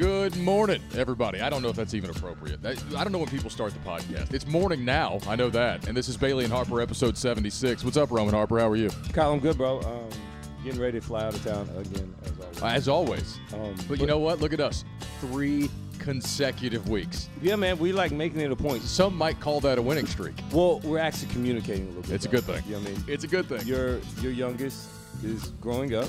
Good morning, everybody. I don't know if that's even appropriate. I don't know when people start the podcast. It's morning now. I know that. And this is Bailey and Harper, episode 76. What's up, Roman Harper? How are you? Kyle, I'm good, bro. Um, getting ready to fly out of town again, as always. As always. Um, But you know what? Look at us. Three consecutive weeks. yeah, man, we like making it a point. Some might call that a winning streak. Well, we're actually communicating a little bit. It's a good thing. You know I mean? It's a good thing. Your your youngest is growing up,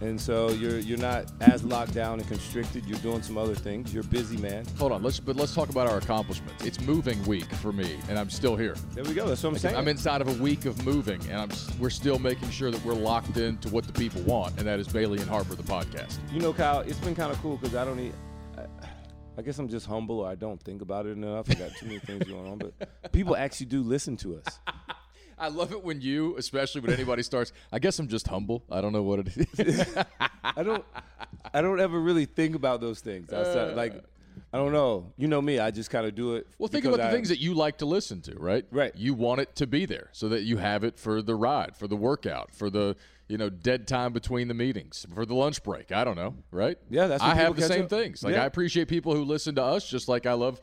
and so you're you're not as locked down and constricted. You're doing some other things. You're a busy man. Hold on, let's but let's talk about our accomplishments. It's moving week for me, and I'm still here. There we go. That's what I'm saying. I'm inside of a week of moving, and I'm we're still making sure that we're locked into what the people want, and that is Bailey and Harper, the podcast. You know, Kyle, it's been kind of cool because I don't need. I, I guess I'm just humble, or I don't think about it enough. I got too many things going on, but people actually do listen to us. I love it when you, especially when anybody starts. I guess I'm just humble. I don't know what it is. I don't I don't ever really think about those things. Outside, uh. like I don't know. You know me. I just kind of do it. well, think about the I- things that you like to listen to, right? Right. You want it to be there so that you have it for the ride, for the workout, for the you know dead time between the meetings, for the lunch break. I don't know, right? Yeah, that's I have the same up. things. Like Yeah. I appreciate people who listen to us, just like I love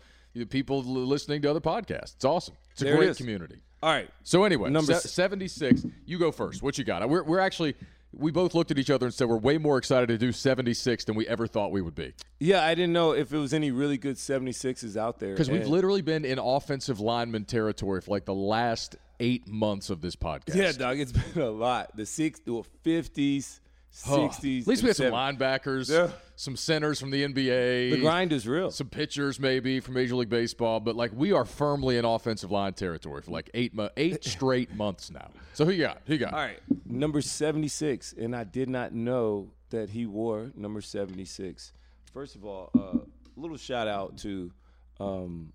people listening to other podcasts. It's awesome. It's a There great is. community. All right. So anyway, Number se- s- 76. You go first. What you got? Uh, we're, we're actually we both looked at each other and said we're way more excited to do 76 than we ever thought we would be Yeah, I didn't know if it was any really good 76s out there. because we've literally been in offensive lineman territory for like the last eight months of this podcast. Yeah, dog. It's been a lot. The six, the 50s, Oh, 60s. At least we had some linebackers, Yeah. some centers from the NBA. The grind is real. some pitchers maybe from Major League Baseball, but like we are firmly in offensive line territory for like eight mo- eight straight months now. So who you got? Who you got? All right, number 76, and I did not know that he wore number 76. First of all, uh, a little shout out to um,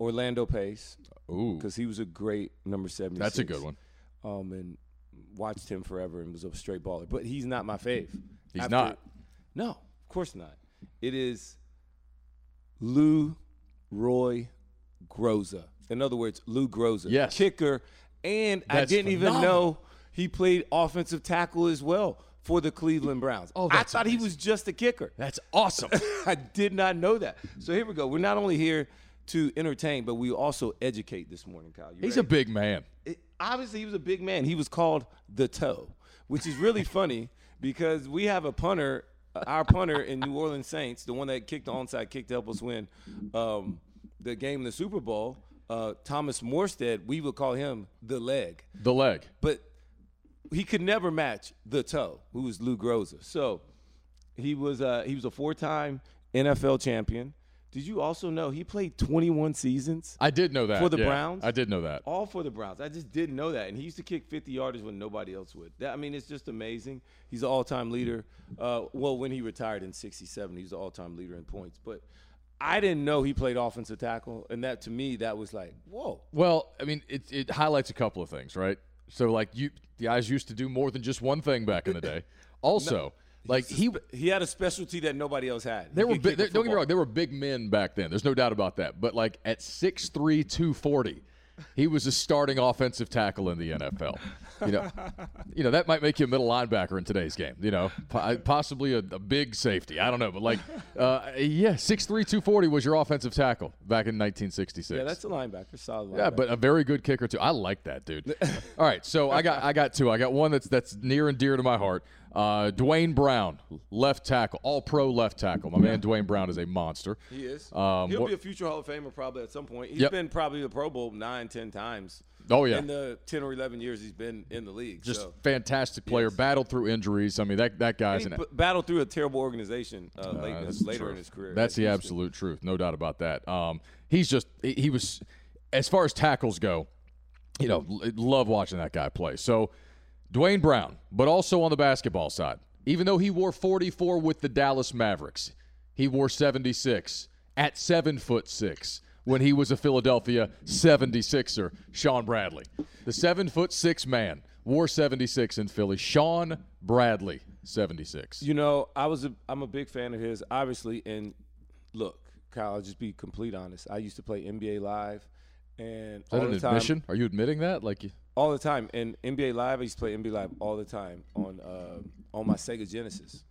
Orlando Pace Ooh, because he was a great number 76. that's a good one. Um, and watched him forever and was a straight baller. But he's not my fave. He's not. No, of course not. It is Lou Roy Groza. In other words, Lou Groza. Yes. Kicker. And I didn't even know he played offensive tackle as well for the Cleveland Browns. Oh, I that's thought he was just a kicker. That's awesome. I did not know that. So here we go. We're not only here to entertain, but we also educate this morning, Kyle. You He's a big man. it, obviously he was a big man. He was called the toe, which is really funny because we have a punter, our punter in New Orleans Saints, the one that kicked the onside kick to help us win um, the game in the Super Bowl. Uh, Thomas Morstead, we would call him the leg, The leg. but he could never match the toe, who was Lou Groza. So he was uh, he was a four-time NFL champion. Did you also know he played 21 seasons? I did know that For the yeah. Browns? I did know that. all for the Browns. I just didn't know that. And he used to kick 50 yarders when nobody else would. That, I mean, it's just amazing. He's an all-time leader. Uh, well, when he retired in '67, he was an all-time leader in points. But I didn't know he played offensive tackle, and that to me, that was like, whoa. Well, I mean, it, it highlights a couple of things, right? So, like, you the guys used to do more than just one thing back in the day. Also, like he, He had a specialty that nobody else had. He there were could bi- kick don't get me wrong, there were big men back then. There's no doubt about that. But like at 6'3", 240, he was a starting offensive tackle in the NFL. You know, you know that might make you a middle linebacker in today's game. You know, possibly a, a big safety. I don't know, but like, uh, yeah, six three two forty was your offensive tackle back in 1966. Yeah, that's a linebacker, solid. Yeah, but a very good kicker too. I like that dude. All right, so I got I got two. I got one that's that's near and dear to my heart. Uh, Duane Brown, left tackle, all pro left tackle. My man Duane Brown is a monster. he is. Um, He'll what- be a future Hall of Famer probably at some point. He's Yep. been probably the Pro Bowl nine, ten times. Oh, yeah. in the ten or eleven years he's been in the league. Just so. fantastic player. Yes. Battled through injuries. I mean that that guy's And an b- battled through a terrible organization uh, late that's his, the later in his career. That's at the absolute truth, no doubt about that. Um, he's just he he was as far as tackles go, you know, love watching that guy play. So Duane Brown, but also on the basketball side, even though he wore 44 with the Dallas Mavericks, he wore 76 at seven foot six when he was a Philadelphia 76er, Shawn Bradley. The seven foot six man wore 76 in Philly. Shawn Bradley, 76. You know, I was a, I'm a big fan of his, obviously. And look, Kyle, I'll just be complete honest. I used to play NBA Live, and Is that all an the time, admission? Are you admitting that? Like, you- all the time. And NBA Live, I used to play NBA Live all the time on uh, on my Sega Genesis.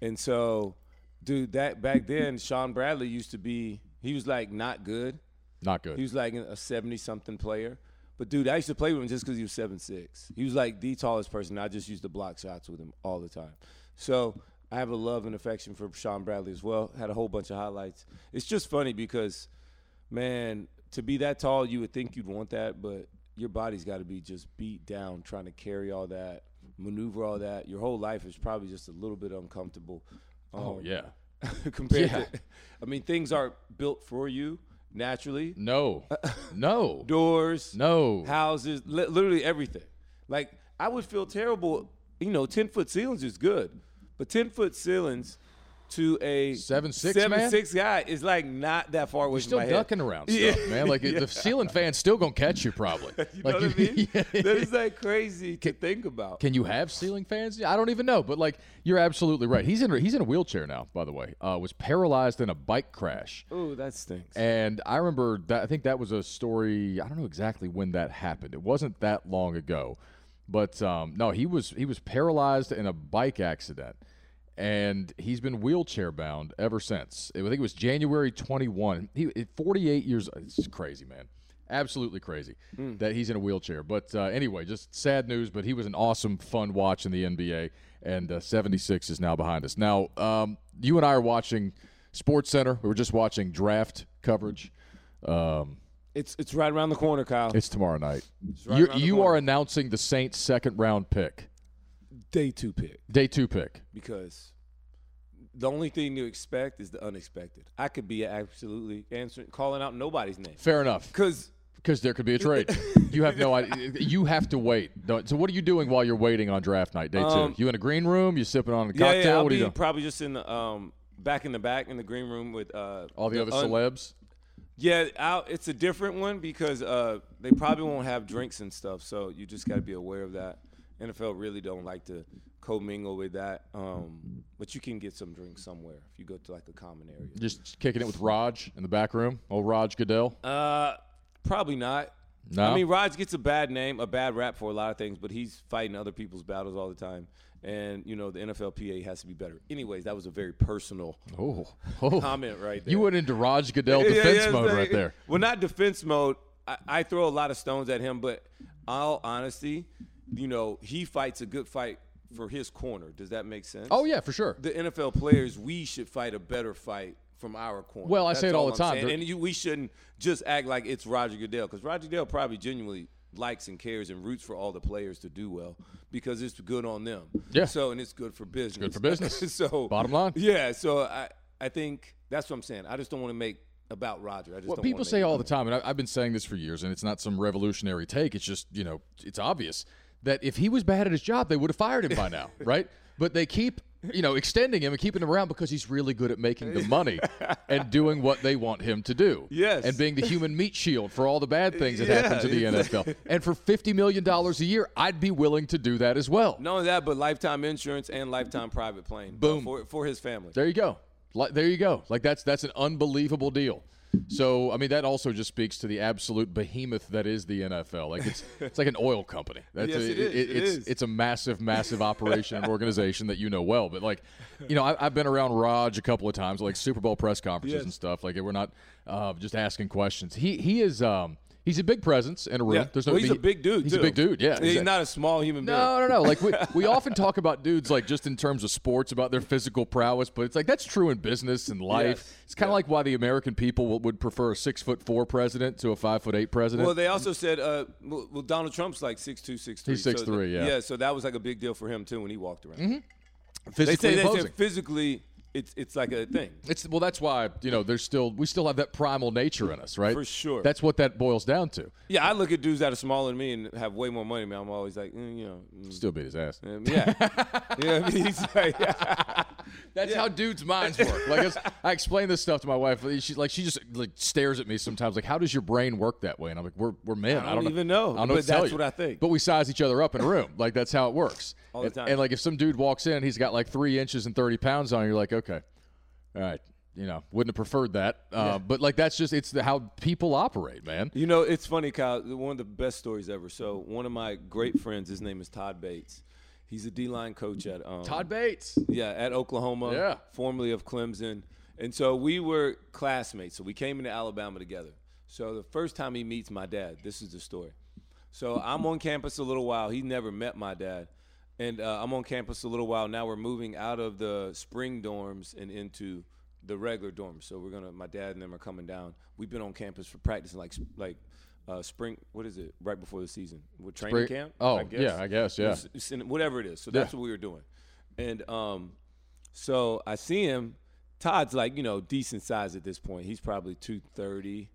And so dude, that back then, Shawn Bradley used to be. He was like not good. Not good. He was like a seventy something player. But dude, I used to play with him just because he was seven six. He was like the tallest person. I just used to block shots with him all the time. So I have a love and affection for Shawn Bradley as well. Had a whole bunch of highlights. It's just funny because, man, to be that tall, you would think you'd want that, but your body's got to be just beat down trying to carry all that, maneuver all that. Your whole life is probably just a little bit uncomfortable. oh um, yeah. compared Yeah. to, I mean, things aren't built for you naturally. No. No. Doors, No. houses, li- literally everything. Like I would feel terrible. You know, ten foot ceilings is good, but ten foot ceilings to a Seven, six, seven man? six guy is like not that far away You're still ducking head. around stuff, Yeah. man. Like Yeah. the ceiling fan's still gonna catch you probably. You like, know what I mean? yeah. That is like crazy to think about. Can you have ceiling fans? I don't even know, but like you're absolutely right. He's in he's in a wheelchair now. By the way, uh, was paralyzed in a bike crash, Oh, that stinks. and I remember that. I think that was a story. I don't know exactly when that happened. It wasn't that long ago, but um, no, he was he was paralyzed in a bike accident, and he's been wheelchair bound ever since. I think it was January 21. He 48 years. It's crazy, man. Absolutely crazy that he's in a wheelchair. But uh, anyway, just sad news. But he was an awesome, fun watch in the NBA, and uh, 76 is now behind us. Now, um, you and I are watching SportsCenter. We were just watching draft coverage. Um, It's it's right around the corner, Kyle. it's tomorrow night. right you you are announcing the Saints' second round pick, Day two pick day two pick. because the only thing you expect is the unexpected. I could be absolutely answering, calling out nobody's name Fair enough, because because there could be a trade. you have no idea. You have to wait. So, what are you doing while you're waiting on draft night, day Um, two? You in a green room? You sipping on a cocktail? yeah, I'll what are be you doing? probably just in the um back in the back in the green room with uh All the, other un- celebs. Yeah, I'll, it's a different one because uh, they probably won't have drinks and stuff. So you just got to be aware of that. NFL really don't like to commingle with that, um, but you can get some drinks somewhere if you go to like a common area. Just kicking it with Rog in the back room. Old Rog Goodell. Uh, probably not. No. I mean, Rog gets a bad name, a bad rap for a lot of things, but he's fighting other people's battles all the time. And you know the NFLPA has to be better. Anyways, that was a very personal oh, oh. comment right there. You went into Rog Goodell Yeah, defense yeah, mode it's right there. Well, not defense mode. I, I throw a lot of stones at him, but all honesty, you know, he fights a good fight for his corner. Does that make sense? Oh yeah, for sure. The NFL players, we should fight a better fight from our corner. Well, I That's say it all the time. And you, we shouldn't just act like it's Roger Goodell because Roger Goodell probably genuinely likes and cares and roots for all the players to do well because it's good on them. Yeah. So and it's good for business. good for business. so Bottom line. Yeah. So I I think that's what I'm saying. I just don't want to make about Roger. I just What don't people say all the time, and I've been saying this for years, and it's not some revolutionary take. It's just you know, it's obvious that if he was bad at his job, they would have fired him by now, right? But they keep you know extending him and keeping him around because he's really good at making the money and doing what they want him to do. Yes. and being the human meat shield for all the bad things that happen to the. NFL. And for fifty million dollars a year, I'd be willing to do that as well. Not only that, but lifetime insurance and lifetime private plane. uh, Boom. for for his family. There you go. Like there you go. Like that's that's an unbelievable deal. So I mean that also just speaks to the absolute behemoth that is the NFL. Like it's it's like an oil company. That's Yes, a, it is. It it's is. it's a massive massive operation and organization that you know well. But like you know I, I've been around Rog a couple of times, like Super Bowl press conferences Yes. and stuff. Like we're not uh, just asking questions. He he is um he's a big presence in a room. Yeah. There's no well, he's a big dude. He's too. a big dude. Yeah, he's exactly. not a small human being. No, no, no. Like we, we often talk about dudes like just in terms of sports about their physical prowess, but it's like that's true in business and life. Yes. It's kind of like why the American people would- would prefer a six foot four president to a five foot eight president. Well, they also said, uh, well, well, Donald Trump's like six two, six three. He's so 6'3", the- yeah. Mm-hmm. Yeah, so that was like a big deal for him too when he walked around. physically They say they imposing. said physically, it's it's like a thing. It's well, that's why you know there's still we still have that primal nature in us, right? For sure. That's what that boils down to. Yeah, I look at dudes that are smaller than me and have way more money Man. I'm always like, mm, you know, mm, Still beat his ass. um, yeah, yeah. I mean, he's like, That's how dudes' minds work. Like it's- I explain this stuff to my wife. She like she just like stares at me sometimes. Like, how does your brain work that way? And I'm like, we're we're men. I don't don't, even know, I don't know but that's what I think. But we size each other up in a room. Like that's how it works. All the and, time. and, like if some dude walks in, he's got like three inches and thirty pounds on. You're like, okay, all right. You know, wouldn't have preferred that. Uh, But like that's just it's the, how people operate, man. You know, it's funny, Kyle. One of the best stories ever. So, one of my great friends, his name is Todd Bates. He's a D line coach at um, Todd Bates. yeah, at Oklahoma, Yeah. formerly of Clemson. And so we were classmates. So we came into Alabama together. So the first time he meets my dad, this is the story. So I'm on campus a little while. He never met my dad. And uh, I'm on campus a little while. Now we're moving out of the spring dorms and into the regular dorms. So we're gonna. My dad and them are coming down. We've been on campus for practicing like like uh, spring. What is it? Right before the season. What training Spring- camp? oh, I guess. yeah, I guess, yeah. Whatever it is. So that's Yeah. what we were doing. And um, so I see him. Todd's like you know decent size at this point. He's probably two thirty,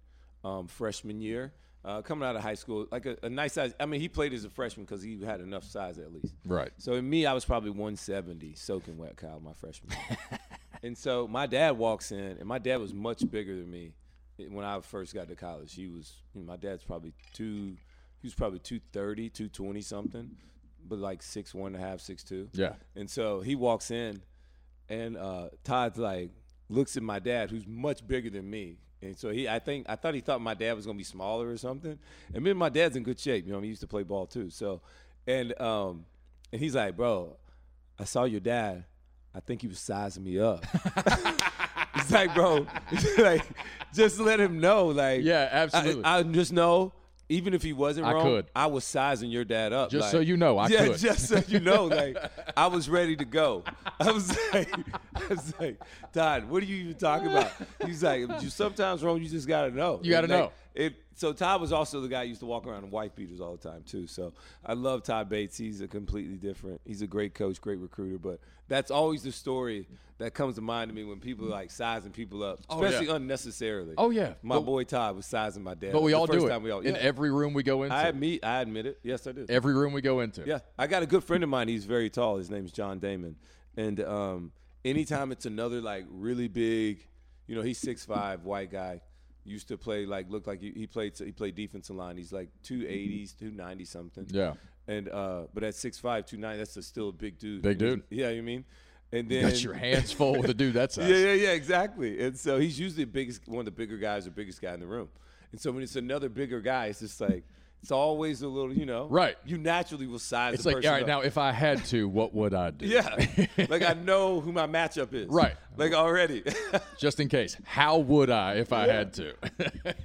um, freshman year, uh, coming out of high school. Like a, a nice size. I mean, he played as a freshman because he had enough size at least. Right. So in me, I was probably 170, soaking wet, Kyle, my freshman. year. and so my dad walks in, and my dad was much bigger than me when I first got to college. He was, you know, my dad's probably two, he was probably 230, 220 something, but like six one and a half, six two. Yeah. And so he walks in, and uh, Todd's like looks at my dad, who's much bigger than me. And so he, I think, I thought he thought my dad was gonna be smaller or something. And me and my dad's in good shape. You know, he used to play ball too. So, and um, and he's like, bro, I saw your dad. I think he was sizing me up. it's like, bro, like, just let him know, like, Yeah, absolutely. I, I just know. Even if he wasn't I wrong, could. I was sizing your dad up. Just like- so you know, I could, yeah, could. just so you know, like I was ready to go. I was like, I was like, Todd, what are you even talking about? He's like, you sometimes wrong, you just gotta know. You gotta Like, know. It, so Todd was also the guy who used to walk around in white beaters all the time too. So I love Todd Bates. He's a completely different. He's a great coach, great recruiter. But that's always the story that comes to mind to me when people are like sizing people up, Oh, yeah. especially unnecessarily. Oh, yeah. my But- boy Todd was sizing my dad. But we The all first do it time we all, in every room we go into. I admit, I admit it. Yes, I do. every room we go into. Yeah, I got a good friend of mine. He's very tall. His name's John Damon, and um, anytime it's another like really big, you know, he's six five, white guy. Used to play like looked like he, he played he played defensive line. He's like two eighties, two ninety something. Yeah. And uh, but at six five, two ninety, that's a, still a big dude. Big dude. Yeah, you mean. And then You got your hands full with a dude that size. yeah, yeah, yeah, exactly. And so he's usually the biggest, one of the bigger guys, or biggest guy in the room. And so when it's another bigger guy, it's just like it's always a little, you know, Right. You naturally will size. It's the like, person all right, up. now if I had to, what would I do? Yeah. like I know who my matchup is. Right. Like already. Just in case. How would I if I had to?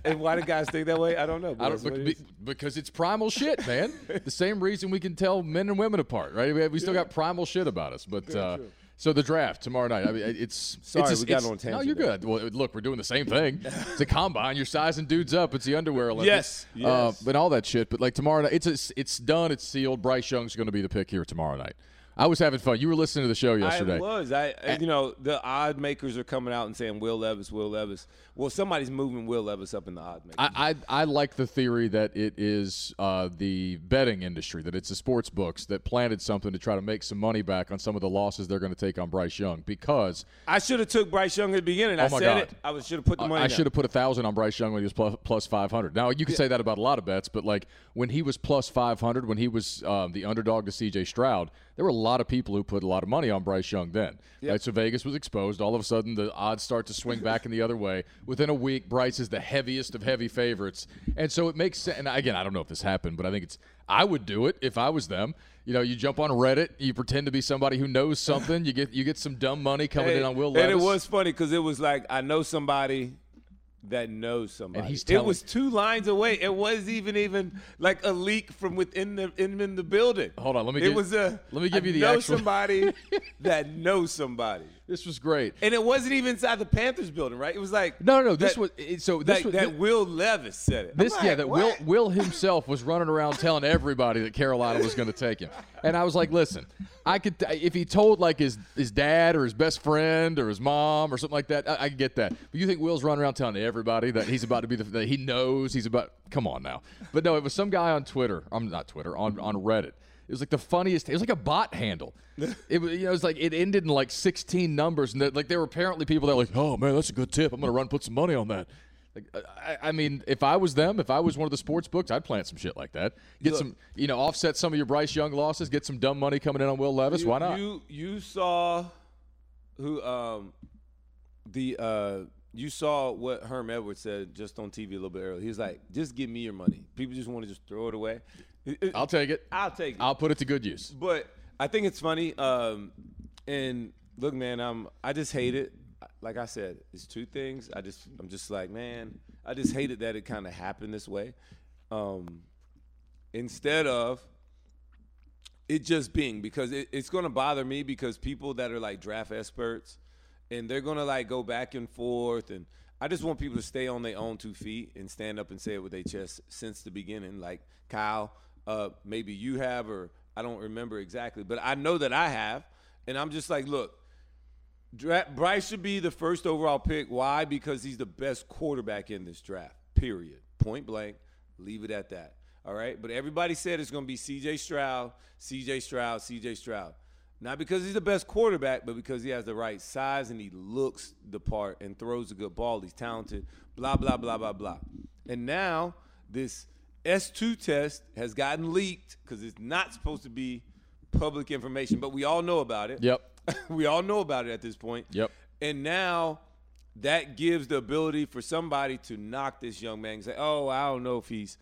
and why do guys think that way? I don't know. I don't, it because it's primal shit, man. the same reason we can tell men and women apart, right? We, we still got primal shit about us. But uh. So the draft tomorrow night. I mean, it's Sorry, it's a- we got on a No, you're good. Well, look, we're doing the same thing. it's a combine. You're sizing dudes up. It's the underwear Olympics. Yes, Uh, yes. but all that shit. But like tomorrow night, it's a, it's done. It's sealed. Bryce Young's going to be the pick here tomorrow night. I was having fun. You were listening to the show yesterday. I was. I, I- you know, the odd makers are coming out and saying Will Levis, Will Levis. Well, somebody's moving Will Levis up in the odd makers. I, I I like the theory that it is uh, the betting industry, that it's the sports books that planted something to try to make some money back on some of the losses they're going to take on Bryce Young. Because I should have took Bryce Young at the beginning. I Oh, my said God. it. I should have put the money. I down. should have put a thousand on Bryce Young when he was plus, plus five hundred. Now you can say that about a lot of bets, but like when he was plus five hundred, when he was um, the underdog to C.J. Stroud, there were a lot of people who put a lot of money on Bryce Young then. Right, so Vegas was exposed. All of a sudden, the odds start to swing back in the other way. Within a week, Bryce is the heaviest of heavy favorites, and so it makes sense. And again, I don't know if this happened, but I think it's. I would do it if I was them. You know, you jump on Reddit, you pretend to be somebody who knows something. You get you get some dumb money coming Hey, in on Will Levis. And it was funny because it was like I know somebody that knows somebody. he's it was two lines away. It was even even like a leak from within the in, in the building. Hold on, let me It give- was a. let me give I you the know actual- somebody that knows somebody, This was great. and it wasn't even inside the Panthers building, right? It was like No, no, no. This that- was it- so. This that, was that Will Levis said it. This, I'm yeah, that what? Will Will himself was running around telling everybody that Carolina was going to take him, and I was like, listen, I could if he told like his his dad or his best friend or his mom or something like that, I, I could get that. But you think Will's running around telling everybody that he's about to be the that he knows he's about? Come on now, but no, it was some guy on Twitter. I'm not Twitter on on Reddit. It was like the funniest. It was like a bot handle. It was, you know, it was like it ended in like 16 numbers, and that, like there were apparently people that were like, "Oh man, that's a good tip. I'm gonna run, put some money on that." Like, I, I mean, if I was them, if I was one of the sports books, I'd plant some shit like that. Get some, you know, offset some of your Bryce Young losses. Get some dumb money coming in on Will Levis. You- Why not? You you saw who um the uh you saw what Herm Edwards said just on TV a little bit earlier. He was like, "Just give me your money. People just want to just throw it away. I'll take it. I'll take it." I'll put it to good use. but I think it's funny. Um, and look, man, I'm I just hate it. Like I said, it's two things. I just I'm just like, man, I just hated that it kind of happened this way. Um, instead of it just being because it, it's going to bother me because people that are like draft experts and they're going to like go back and forth and I just want people to stay on their own two feet and stand up and say it with their chest since the beginning. Like Kyle, uh, maybe you have, or I don't remember exactly, but I know that I have, and I'm just like, look, Bryce should be the first overall pick. Why? Because he's the best quarterback in this draft. Period. Point blank. Leave it at that. All right. But everybody said it's going to be C.J. Stroud, C.J. Stroud, C.J. Stroud. Not because he's the best quarterback, but because he has the right size and he looks the part and throws a good ball. He's talented. Blah blah blah blah blah. And now this S2 test has gotten leaked because it's not supposed to be public information, but we all know about it. Yep. we all know about it at this point. Yep. And now that gives the ability for somebody to knock this young man and say, "Oh, I don't know if he's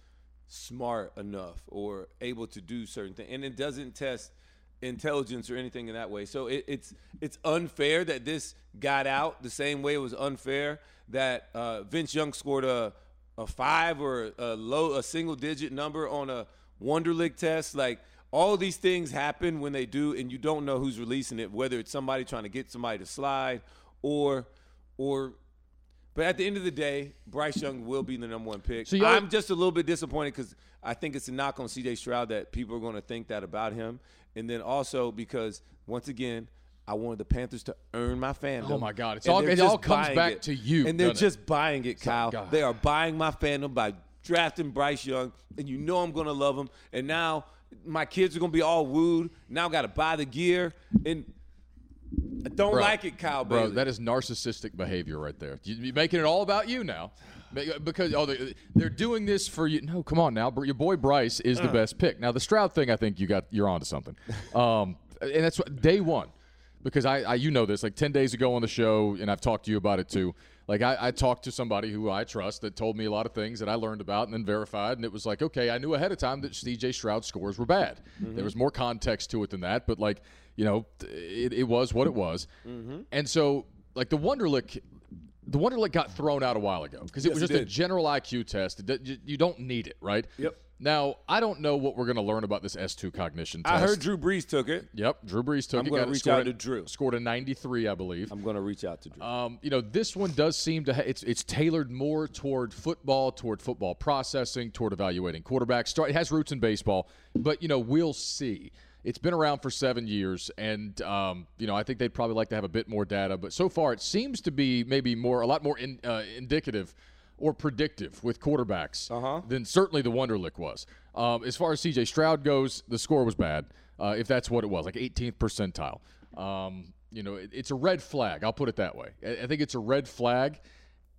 smart enough or able to do certain things," and it doesn't test intelligence or anything in that way. So it, it's it's unfair that this got out the same way it was unfair that uh, Vince Young scored a a five or a low a single digit number on a Wonderlic test. Like all these things happen when they do, and you don't know who's releasing it, whether it's somebody trying to get somebody to slide or or. But at the end of the day, Bryce Young will be the number one pick. So I'm just a little bit disappointed because I think it's a knock on C.J. Stroud that people are going to think that about him, and then also because once again, I wanted the Panthers to earn my fandom. Oh, my God. It's and all- it all comes back it. to you, and they're doesn't it? just buying it, Kyle. God. They are buying my fandom by drafting Bryce Young, and you know I'm going to love him. And now my kids are going to be all wooed. Now I got to buy the gear, and I don't Bro, like it, Kyle Bro, Bailey. that is narcissistic behavior right there. You- You're making it all about you now. Because oh, they- they're doing this for you. No, come on now. Your boy Bryce is Uh. the best pick. Now the Stroud thing, I think you got you're onto something. Um, and that's what day one, because I, I you know this like ten days ago on the show, and I've talked to you about it too. Like I, I talked to somebody who I trust that told me a lot of things that I learned about and then verified, and it was like, okay, I knew ahead of time that C.J. Stroud scores were bad. Mm-hmm. There was more context to it than that, but like you know, it, it was what it was, mm-hmm. and so like the Wonderlic. The Wonderlic got thrown out a while ago because it Yes, was it just a general IQ test. You- You don't need it, right? Yep. Now, I don't know what we're going to learn about this S2 cognition test. I heard Drew Brees took it. Yep, Drew Brees took it. I'm gonna reach scored out a- to Drew. Scored a 93, I believe. I'm going to reach out to Drew. Um, you know, this one does seem to ha- it's it's tailored more toward football, toward football processing, toward evaluating quarterbacks. Start it has roots in baseball, but you know, we'll see. It's been around for seven years, and um, you know, I think they'd probably like to have a bit more data. But so far, it seems to be maybe more a lot more in, uh, indicative or predictive with quarterbacks Uh-huh. than certainly the Wonderlic was. Um, as far as C.J. Stroud goes, the score was bad, uh, if that's what it was, like 18th percentile. Um, you know, it, it's a red flag. I'll put it that way. I, I think it's a red flag,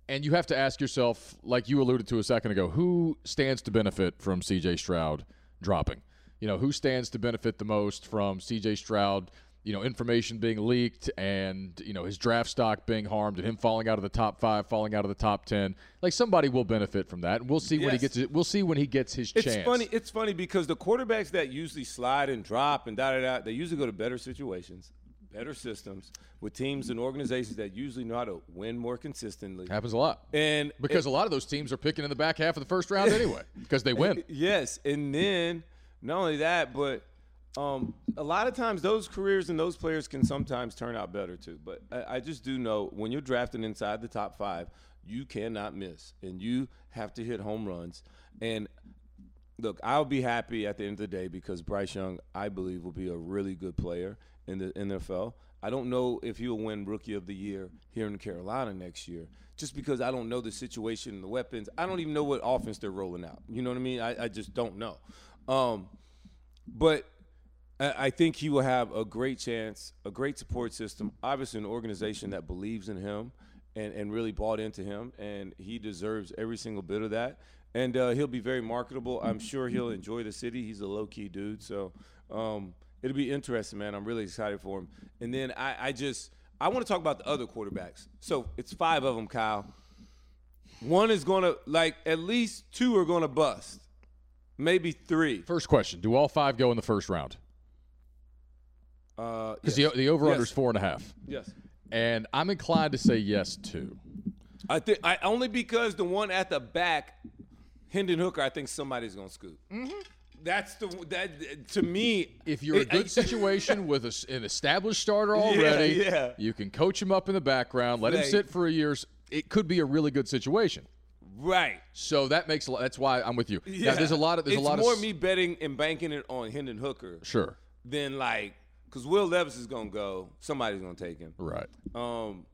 and you have to ask yourself, like you alluded to a second ago, who stands to benefit from C.J. Stroud dropping? You know, who stands to benefit the most from C.J. Stroud? You know, information being leaked and you know his draft stock being harmed and him falling out of the top five, falling out of the top ten. Like somebody will benefit from that, and we'll see when he gets it. We'll see when he gets his It's chance. funny. It's funny because the quarterbacks that usually slide and drop and da da da, they usually go to better situations, better systems with teams and organizations that usually know how to win more consistently. Happens a lot. And Because a lot of those teams are picking in the back half of the first round anyway, because they win. Yes, and then not only that, but um, a lot of times those careers and those players can sometimes turn out better too. But I, I just do know when you're drafting inside the top five, you cannot miss, and you have to hit home runs. And look, I'll be happy at the end of the day because Bryce Young, I believe, will be a really good player in the NFL. I don't know if he'll win Rookie of the Year here in Carolina next year, just because I don't know the situation and the weapons. I don't even know what offense they're rolling out. You know what I mean? I, I just don't know. Um, but I think he will have a great chance, a great support system, obviously an organization that believes in him and, and really bought into him, and he deserves every single bit of that. And uh, he'll be very marketable. I'm sure he'll enjoy the city. He's a low key dude, so um, it'll be interesting, man. I'm really excited for him. And then I, I just I want to talk about the other quarterbacks. So it's five of them, Kyle. One is gonna like at least two are gonna bust, maybe three. First question: Do all five go in the first round? Uh, Because yes. the the over under is four and a half, yes. and I'm inclined to say yes too. I think I only because the one at the back, Hendon Hooker, I think somebody's gonna scoop. Mm-hmm. That's the that to me. If you're in a good I- situation with a s an established starter already, yeah. you can coach him up in the background, let him sit for a year. It could be a really good situation. right? So that makes a lot. That's why I'm with you. Yeah, there's a lot of there's it's a lot more of me betting and banking it on Hendon Hooker sure, than like because Will Levis is gonna go. Somebody's gonna take him. right. Um,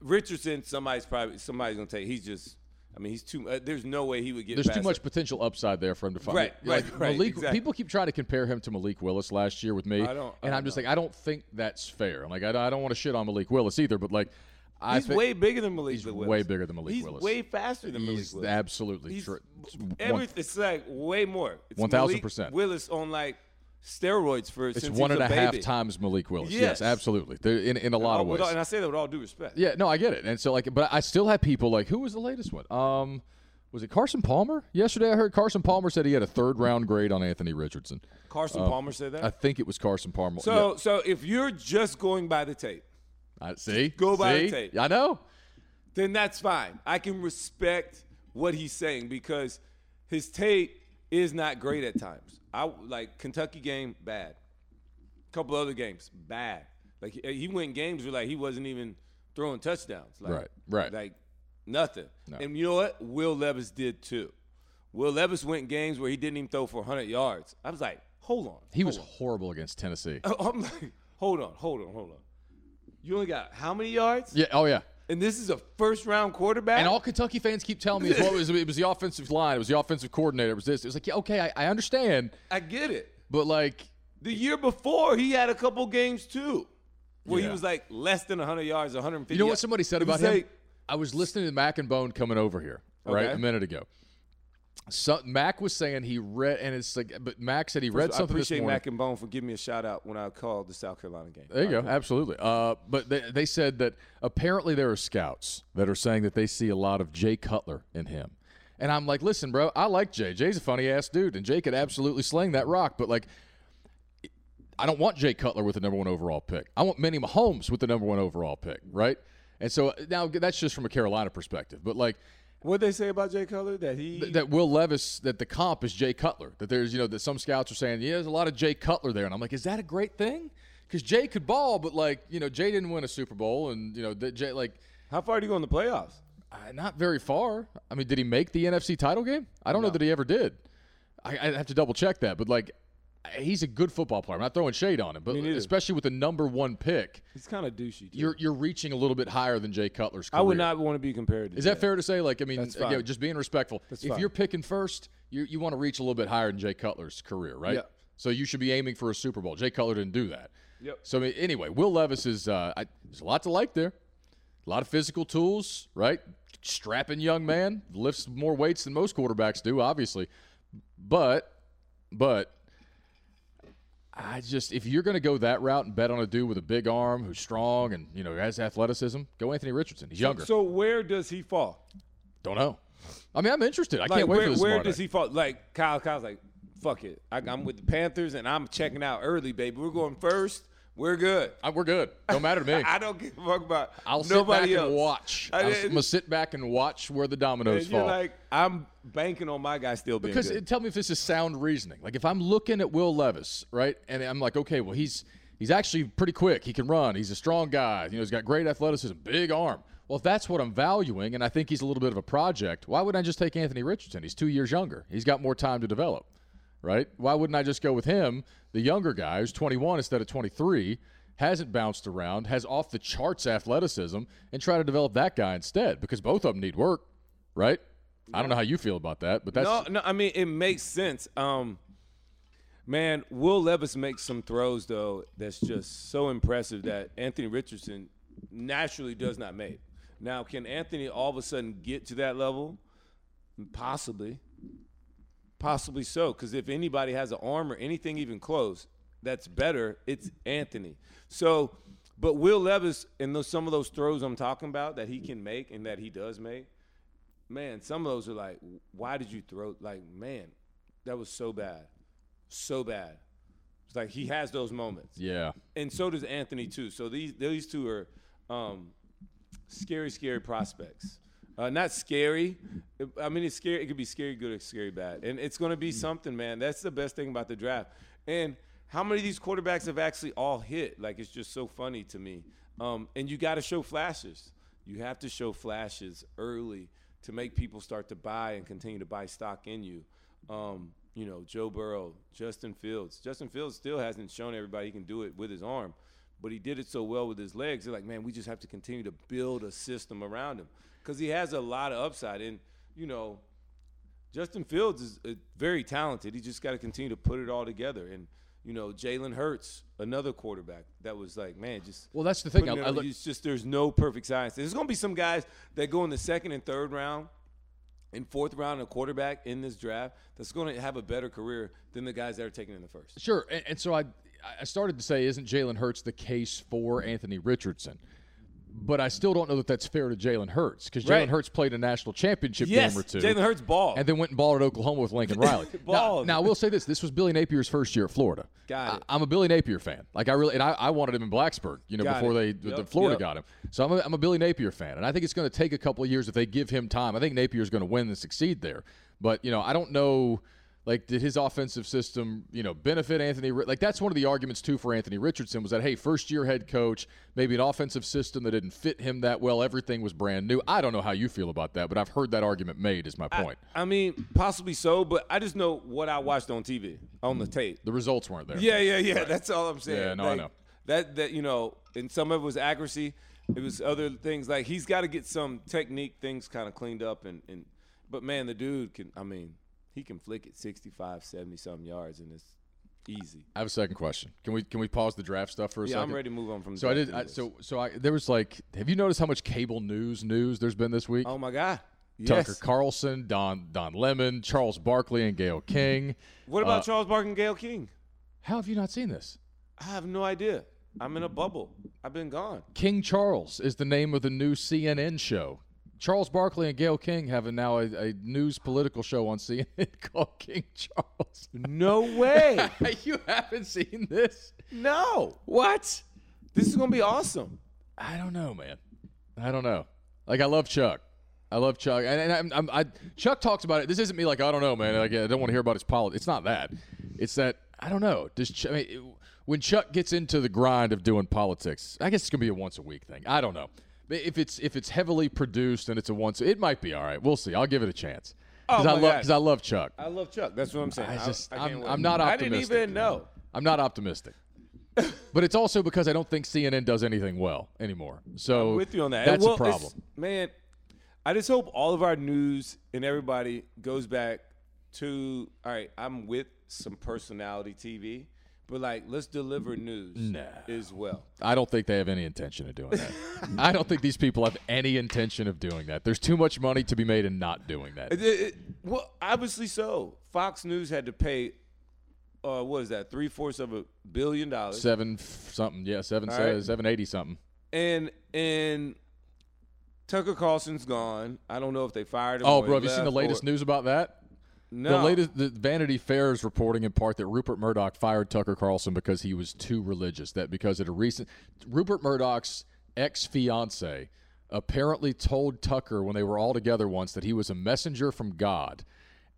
Richardson, somebody's probably somebody's gonna take. He's just. I mean, he's too. Uh, there's no way he would get. There's too much potential upside there for him to find. Right, right, right, Malik, exactly. People keep trying to compare him to Malik Willis last year with me, I don't- and I'm don't just like, I don't think that's fair. I'm like, I, I don't want to shit on Malik Willis either, but like, I He's way bigger than Malik he's Willis. way bigger than Malik he's Willis. way faster than Malik he's Willis. absolutely He's true. every, it's like way more. It's 1000%. Willis on like steroids for It's one and a half baby. times Malik Willis. Yes, Yes. absolutely. They're in in a lot of ways. all- and I say that with all due respect. Yeah, no, I get it. And so like, but I still have people like, who was the latest one? Um, was it Carson Palmer? Yesterday, I heard Carson Palmer said he had a third round grade on Anthony Richardson. Carson Palmer said that. I think it was Carson Palmer. so, so if you're just going by the tape. I, see, Go by the tape. I know. then that's fine. I can respect what he's saying because his tape is not great at times. I like Kentucky game bad. couple other games bad. Like he, he went games where like he wasn't even throwing touchdowns. Like, Right, right. Like nothing. No. And you know what? Will Levis did too. Will Levis went games where he didn't even throw for 100 yards. I was like, hold on. He hold was horrible against Tennessee. I'm like, hold on, hold on, hold on. You only got how many yards? Yeah. Oh yeah. And this is a first round quarterback. And all Kentucky fans keep telling me is, well, it, was, it was the offensive line, it was the offensive coordinator, it was this. It was like, yeah, okay, I, I understand, I get it. but like, The year before, he had a couple games too, where Yeah. he was like less than 100 yards, 150. you know what somebody said about him? like- I was listening to Mac and Bone coming over here right Okay. a minute ago. So, Mac was saying he read, and it's like, but Mac said he read I something this appreciate morning. Mac and Bone for giving me a shout out when I called the South Carolina game. There you go. Absolutely. Uh, but they, they said that apparently there are scouts that are saying that they see a lot of Jay Cutler in him. And I'm like, listen, bro, I like Jay. Jay's a funny ass dude, and Jay could absolutely sling that rock. But like, I don't want Jay Cutler with the number one overall pick. I want Manny Mahomes with the number one overall pick, right? And so now that's just from a Carolina perspective. But like, What they say about Jay Cutler? That he th- that Will Levis, that the comp is Jay Cutler. That there's, you know, that some scouts are saying, yeah, there's a lot of Jay Cutler there, and I'm like, is that a great thing? Because Jay could ball, but like, you know, Jay didn't win a Super Bowl, and you know, that Jay like how far did he go in the playoffs? uh, not very far. I mean, did he make the NFC title game? I don't know that he ever did. I, I have to double check that, but like, he's a good football player. I'm not throwing shade on him, but especially with the number one pick, He's kind of douchey. Too. you're you're reaching a little bit higher than Jay Cutler's. I would not want to be compared to. Is that Jay. fair to say? Like, I mean, just being respectful. That's if fine. you're picking first, you you want to reach a little bit higher than Jay Cutler's career, right? Yeah. So you should be aiming for a Super Bowl. Jay Cutler didn't do that. Yep. So I mean, anyway, Will Levis is uh, I, there's a lot to like there. A lot of physical tools, right? Strapping young man lifts more weights than most quarterbacks do, obviously. But, but I just if you're going to go that route and bet on a dude with a big arm who's strong and you know has athleticism, go Anthony Richardson. He's younger. So where does he fall? Don't know. I mean, I'm interested. I Like can't wait where, for this. where does night. he fall? Like Kyle, Kyle's like, fuck it. I, I'm with the Panthers and I'm checking out early, baby. We're going first. We're good. Uh, we're good. Don't matter to me. I don't give a fuck about I'll sit back else. and watch. I I'm didn't- gonna sit back and watch where the dominoes fall. like, I'm banking on my guy still being because good. it, tell me if this is sound reasoning. Like if I'm looking at Will Levis, right, and I'm like, okay, well he's he's actually pretty quick. He can run. He's a strong guy. You know, he's got great athleticism, big arm. Well, if that's what I'm valuing, and I think he's a little bit of a project, why wouldn't I just take Anthony Richardson? He's two years younger. He's got more time to develop, right? Why wouldn't I just go with him, the younger guy who's 21 instead of 23? Hasn't bounced around, has off the charts athleticism, and try to develop that guy instead because both of them need work, right? I don't know how you feel about that, but that's no, no, I mean it makes sense. Um, man, Will Levis makes some throws though that's just so impressive that Anthony Richardson naturally does not make. Now, can Anthony all of a sudden get to that level? Possibly, possibly so. Because if anybody has an arm or anything even close, that's better. It's Anthony. So, but Will Levis and those some of those throws I'm talking about that he can make and that he does make man, some of those are like, why did you throw? Like, man, that was so bad, so bad, It's like he has those moments. Yeah. and so does Anthony too. So these these two are um, scary, scary prospects. Uh, not scary. I mean, it's scary. It could be scary good or scary bad, and it's going to be something, man. That's the best thing about the draft. And how many of these quarterbacks have actually all hit? Like it's just so funny to me. Um, and you got to show flashes. You have to show flashes early to make people start to buy and continue to buy stock in you. Um, you know, Joe Burrow, Justin Fields. Justin Fields still hasn't shown everybody he can do it with his arm, but he did it so well with his legs. They're like, man, we just have to continue to build a system around him because he has a lot of upside. And you know, Justin Fields is uh, very talented. He just got to continue to put it all together. And you know, Jalen Hurts, another quarterback that was like, man, just Well, that's the thing. I, I look, it's just there's no perfect science. There's going to be some guys that go in the second and third round, and fourth round, a quarterback in this draft that's going to have a better career than the guys that are taken in the first. Sure, and, and so I I started to say, isn't Jalen Hurts the case for Anthony Richardson? But I still don't know that that's fair to Jalen Hurts because Jalen Right. Hurts played a national championship Yes, game or two. Jalen Hurts ball. and then went and balled at Oklahoma with Lincoln Riley. now, now, I will say this: this was Billy Napier's first year at Florida. Got it. I, am a Billy Napier fan. Like I really, and I, I wanted him in Blacksburg, you know, Got before it. they Yep, the Florida yep. got him. So I'm a, I'm a Billy Napier fan, and I think it's going to take a couple of years if they give him time. I think Napier's going to win and succeed there. But you know, I don't know. Like, did his offensive system, you know, benefit Anthony? Like, that's one of the arguments too for Anthony Richardson was that hey, first year head coach, maybe an offensive system that didn't fit him that well. Everything was brand new. I don't know how you feel about that, but I've heard that argument made. Is my point. I mean, possibly so, but I just know what I watched on TV, on the tape. the results weren't there. Yeah, yeah, yeah. That's all I'm saying. Yeah, no, I know. That that you know, and some of it was accuracy. It was other things like he's got to get some technique things kind of cleaned up and and. But man, the dude can. I mean, he can flick it 65, 70 something yards, and it's easy. I have a second question. Can we can we pause the draft stuff for a Yeah, second? I'm ready to move on from. So I did. I, so so I there was like, have you noticed how much cable news news there's been this week? Oh my God. Tucker Yes. Carlson, Don Don Lemon, Charles Barkley, and Gayle King. What about Uh, Charles Barkley and Gayle King? How have you not seen this? I have no idea. I'm in a bubble. I've been gone. King Charles is the name of the new CNN show. Charles Barkley and Gayle King have a, now a, a news political show on CNN called King Charles. No way. you haven't seen this? no. What? This is gonna be awesome. I don't know, man. I don't know. Like I love Chuck. I love Chuck, and, and I'm, I'm, I Chuck talks about it. This isn't me like I don't know, man. Like I don't want to hear about his politics. It's not that. It's that I don't know. Does Ch- I mean, when Chuck gets into the grind of doing politics, I guess it's gonna be a once a week thing. I don't know. If it's if it's heavily produced and it's a once, it might be all right. We'll see. I'll give it a chance because Oh I love because I love Chuck. I love Chuck. That's what I'm saying. I just wait. I'm not I didn't even know. I'm not optimistic. but it's also because I don't think CNN does anything well anymore. So I'm with you on that. That's Well, a problem. Man, I just hope all of our news and everybody goes back to all right, I'm with some personality TV, but like let's deliver news as well. I don't think they have any intention of doing that. I don't think these people have any intention of doing that. There's too much money to be made in not doing that. It- it- well, obviously so. Fox News had to pay uh what is that, three fourths of a billion dollars. Seven f- something, yeah, seven says right. seven eighty something. And and Tucker Carlson's gone. I don't know if they fired him. Oh, bro, have you seen the latest or- news about that? No. The latest, the Vanity Fair is reporting in part that Rupert Murdoch fired Tucker Carlson because he was too religious. That because at a recent, Rupert Murdoch's ex fiance apparently told Tucker when they were all together once that he was a messenger from God,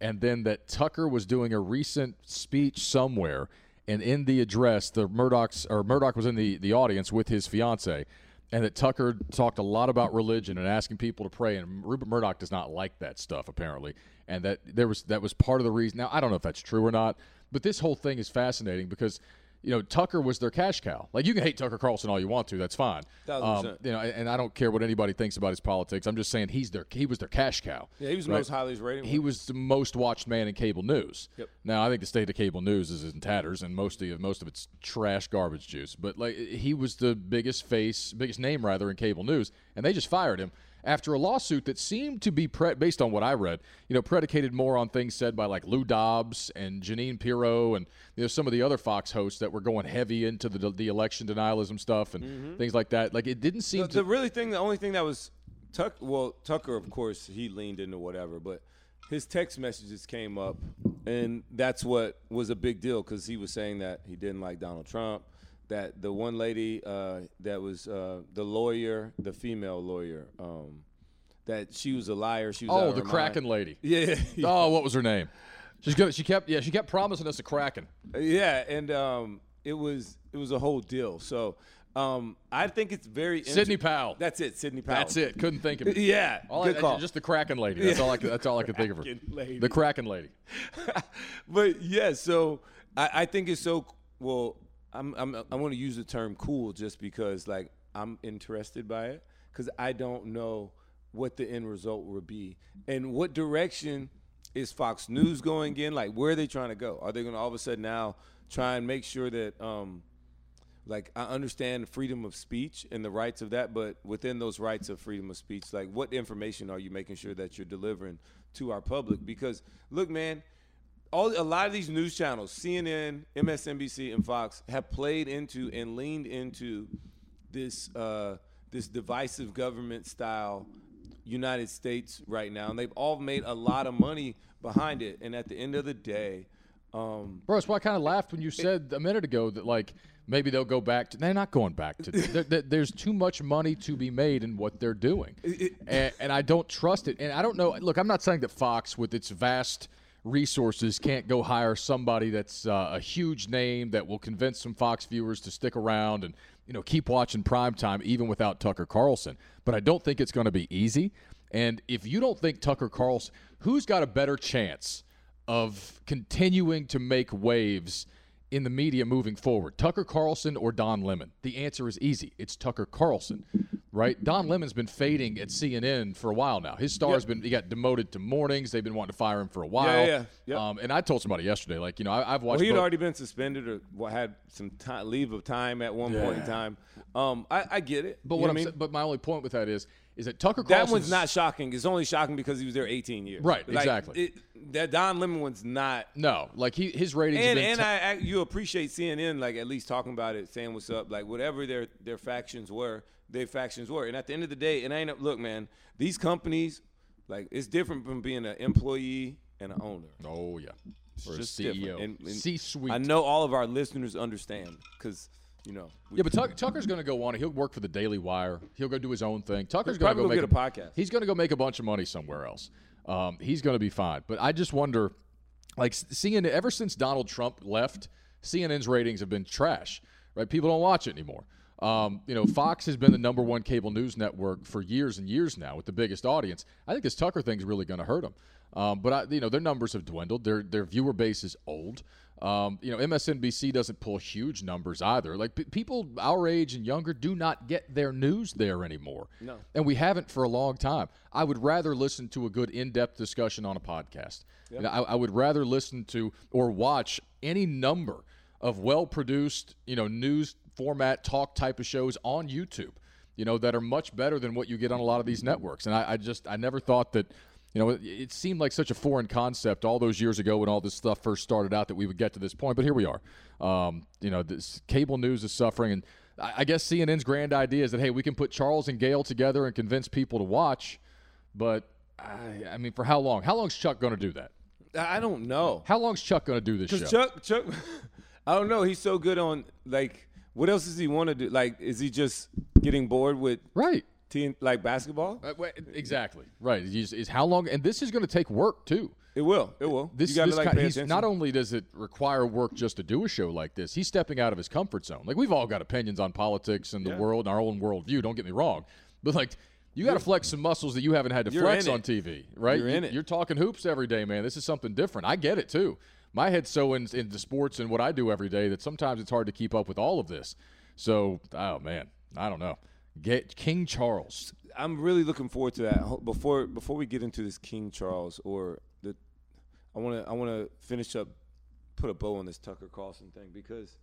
and then that Tucker was doing a recent speech somewhere, and in the address, the Murdoch's or Murdoch was in the the audience with his fiance. And that Tucker talked a lot about religion and asking people to pray, and Rupert Murdoch does not like that stuff apparently, and that there was that was part of the reason. Now I don't know if that's true or not, but this whole thing is fascinating because you know Tucker was their cash cow. Like you can hate Tucker Carlson all you want to, that's fine. Um, you know, and I don't care what anybody thinks about his politics. I'm just saying he's their he was their cash cow. Yeah, he was the most highly rated. He was the most watched man in cable news. Yep. Now I think the state of cable news is in tatters, and most of most of it's trash, garbage juice. But like he was the biggest face, biggest name rather in cable news, and they just fired him after a lawsuit that seemed to be pre- based on what I read, you know, predicated more on things said by like Lou Dobbs and Jeanine Pirro and you know some of the other Fox hosts that were going heavy into the the election denialism stuff and mm-hmm. things like that. Like it didn't seem the, to the really thing, the only thing that was Tuck. Well, Tucker, of course, he leaned into whatever, but his text messages came up and that's what was a big deal because he was saying that he didn't like Donald Trump. That the one lady uh, that was uh, the lawyer, the female lawyer, um, that she was a liar. She was Oh, the Kraken mind. lady. Yeah, yeah. Oh, what was her name? She's good. She kept yeah, she kept promising us a Kraken. Yeah, and um, it was it was a whole deal. So um, I think it's very Sidney Powell. That's it, Sidney Powell. That's it. Couldn't think of it. Yeah, All good I, call. Just the Kraken lady. That's all I could, that's all I could think of her. Kraken lady. The Kraken lady. but yeah, so I, I think it's so well. I'm, I'm I want to use the term cool just because like I'm interested by it because I don't know what the end result will be and what direction is Fox News going in. Like where are they trying to go? Are they going to all of a sudden now try and make sure that um like I understand freedom of speech and the rights of that, but within those rights of freedom of speech, like what information are you making sure that you're delivering to our public? Because look, man, all a lot of these news channels, CNN, MSNBC, and Fox, have played into and leaned into this uh, this divisive government style United States right now, and they've all made a lot of money behind it. And at the end of the day, um, Bro, that's why I kind of laughed when you said a minute ago that like maybe they'll go back to. They're not going back to. there, there- there's too much money to be made in what they're doing, and, and I don't trust it. And I don't know. Look, I'm not saying that Fox, with its vast resources, can't go hire somebody that's uh, a huge name that will convince some Fox viewers to stick around and you know keep watching primetime even without Tucker Carlson. But I don't think it's going to be easy. And if you don't think Tucker Carlson, who's got a better chance? of continuing to make waves in the media moving forward? Tucker Carlson or Don Lemon? The answer is easy. It's Tucker Carlson, right? Don Lemon's been fading at CNN for a while now. His star's been he got demoted to mornings. They've been wanting to fire him for a while. yeah, yeah. Um, and I told somebody yesterday, like you know, I, I've watched. well, he had already been suspended or had some time, leave of time at one point in time. Um, I, I get it. but You what I'm I mean? but my only point with that is is it Tucker That one's not shocking. It's only shocking because he was there 18 years. Right, Like, exactly. It, that Don Lemon one's not. no like he his ratings And been and t- I, I you appreciate CNN like at least talking about it, saying what's up, like whatever their their factions were, their factions were. And at the end of the day, it ain't look, man. These companies, like it's different from being an employee and an owner. oh yeah or a just CEO different. And- and C-suite I know all of our listeners understand because you know. Yeah, but Tuck, Tucker's going to go on. He'll work for the Daily Wire. He'll go do his own thing. Tucker's going to go make get a podcast. He's going to go make a bunch of money somewhere else. Um, he's going to be fine. But I just wonder, like CNN. Ever since Donald Trump left, CNN's ratings have been trash. Right? People don't watch it anymore. Um, you know, Fox has been the number one cable news network for years and years now, with the biggest audience. I think this Tucker thing's really going to hurt them. Um, but I, you know, their numbers have dwindled. Their their viewer base is old. Um, you know, MSNBC doesn't pull huge numbers either. Like p- people our age and younger do not get their news there anymore. No. and we haven't for a long time. I would rather listen to a good in-depth discussion on a podcast. You know, I, I would rather listen to or watch any number of well-produced, you know, news format talk type of shows on YouTube. You know, that are much better than what you get on a lot of these networks. And I, I just I never thought that. You know, it, it seemed like such a foreign concept all those years ago when all this stuff first started out that we would get to this point. But here we are. Um, you know, this cable news is suffering, and I, I guess CNN's grand idea is that hey, we can put Charles and Gayle together and convince people to watch. But I, I mean, for how long? How long's Chuck going to do that? I don't know. How long's Chuck going to do this show? Chuck, Chuck, I don't know. He's so good on like, what else does he want to do? Like, is he just getting bored with right. Teen like basketball? Uh, wait, exactly. Right. Is, how long? And this is going to take work too. It will. It will. This, this like, not only does it require work just to do a show like this, he's stepping out of his comfort zone. Like we've all got opinions on politics and the Yeah. world and our own worldview. Don't get me wrong, but like you got to flex some muscles that you haven't had to You're flex on. TV, right? You're in You- it. You're talking hoops every day, man. This is something different. I get it too. My head's so in, into sports and what I do every day that sometimes it's hard to keep up with all of this. So, oh man, I don't know. Get King Charles. I'm really looking forward to that. Before before we get into this King Charles or the, I want to I want to finish up, put a bow on this Tucker Carlson thing because,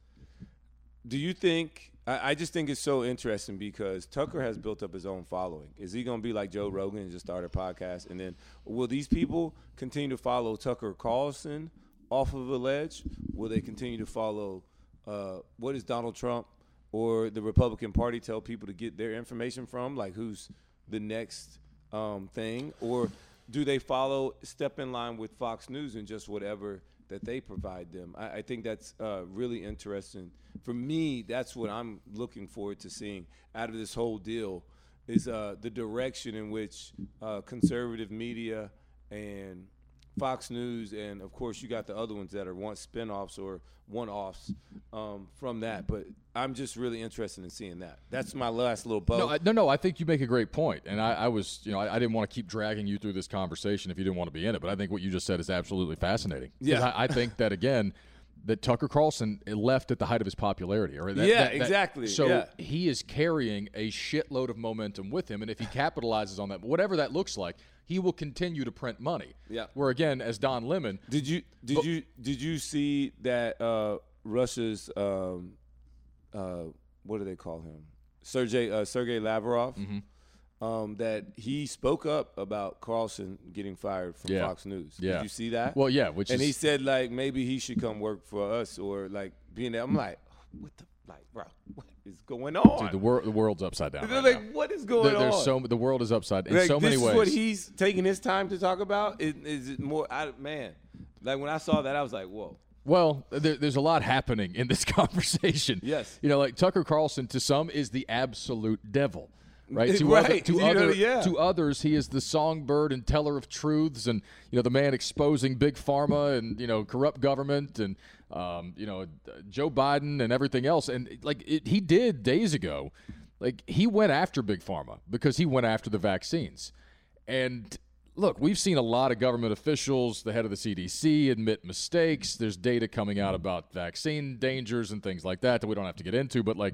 do you think? I, I just think it's so interesting because Tucker has built up his own following. Is he going to be like Joe Rogan and just start a podcast? And then will these people continue to follow Tucker Carlson off of a ledge? Will they continue to follow? Uh, what is Donald Trump or the Republican Party tell people to get their information from? Like who's the next um, thing, or do they follow step in line with Fox News and just whatever that they provide them. I, I think that's uh, really interesting. For me, that's what I'm looking forward to seeing out of this whole deal is uh, the direction in which uh, conservative media and Fox News, and of course you got the other ones that are one spinoffs or one-offs um, from that. But I'm just really interested in seeing that. That's my last little bow. No, I, no, no. I think you make a great point, and I, I was, you know, I, I didn't want to keep dragging you through this conversation if you didn't want to be in it. But I think what you just said is absolutely fascinating. Yeah. I, I think that again, that Tucker Carlson left at the height of his popularity. Or that, Yeah, that- that- exactly, So yeah. he is carrying a shitload of momentum with him, and if he capitalizes on that, whatever that looks like, he will continue to print money. Yeah. Where again, as Don Lemon, Did you did you did you see that uh, Russia's um, uh, what do they call him? Sergey uh, Sergey Lavrov. Mm-hmm. Um, that he spoke up about Carlson getting fired from Yeah. Fox News. Yeah. Did you see that? well, yeah, which and is he said like maybe he should come work for us or like being there. I'm like, what the like, bro? What is going on? dude, the, wor- the world's upside down. They're right like, now. what is going There- there's on? so the world is upside in Like, so this many is ways. what he's taking his time to talk about. Is, is it more? I, man, like when I saw that, I was like, whoa. Well, there, there's a lot happening in this conversation. Yes. You know, like Tucker Carlson to some is the absolute devil. Right. To, Right. Other, to, You know, yeah. to others, he is the songbird and teller of truths, and you know the man exposing big pharma and you know corrupt government and um, you know Joe Biden and everything else. And like it, he did days ago, like he went after big pharma because he went after the vaccines. And look, we've seen a lot of government officials, the head of the CDC, admit mistakes. There's data coming out about vaccine dangers and things like that that we don't have to get into. But, like,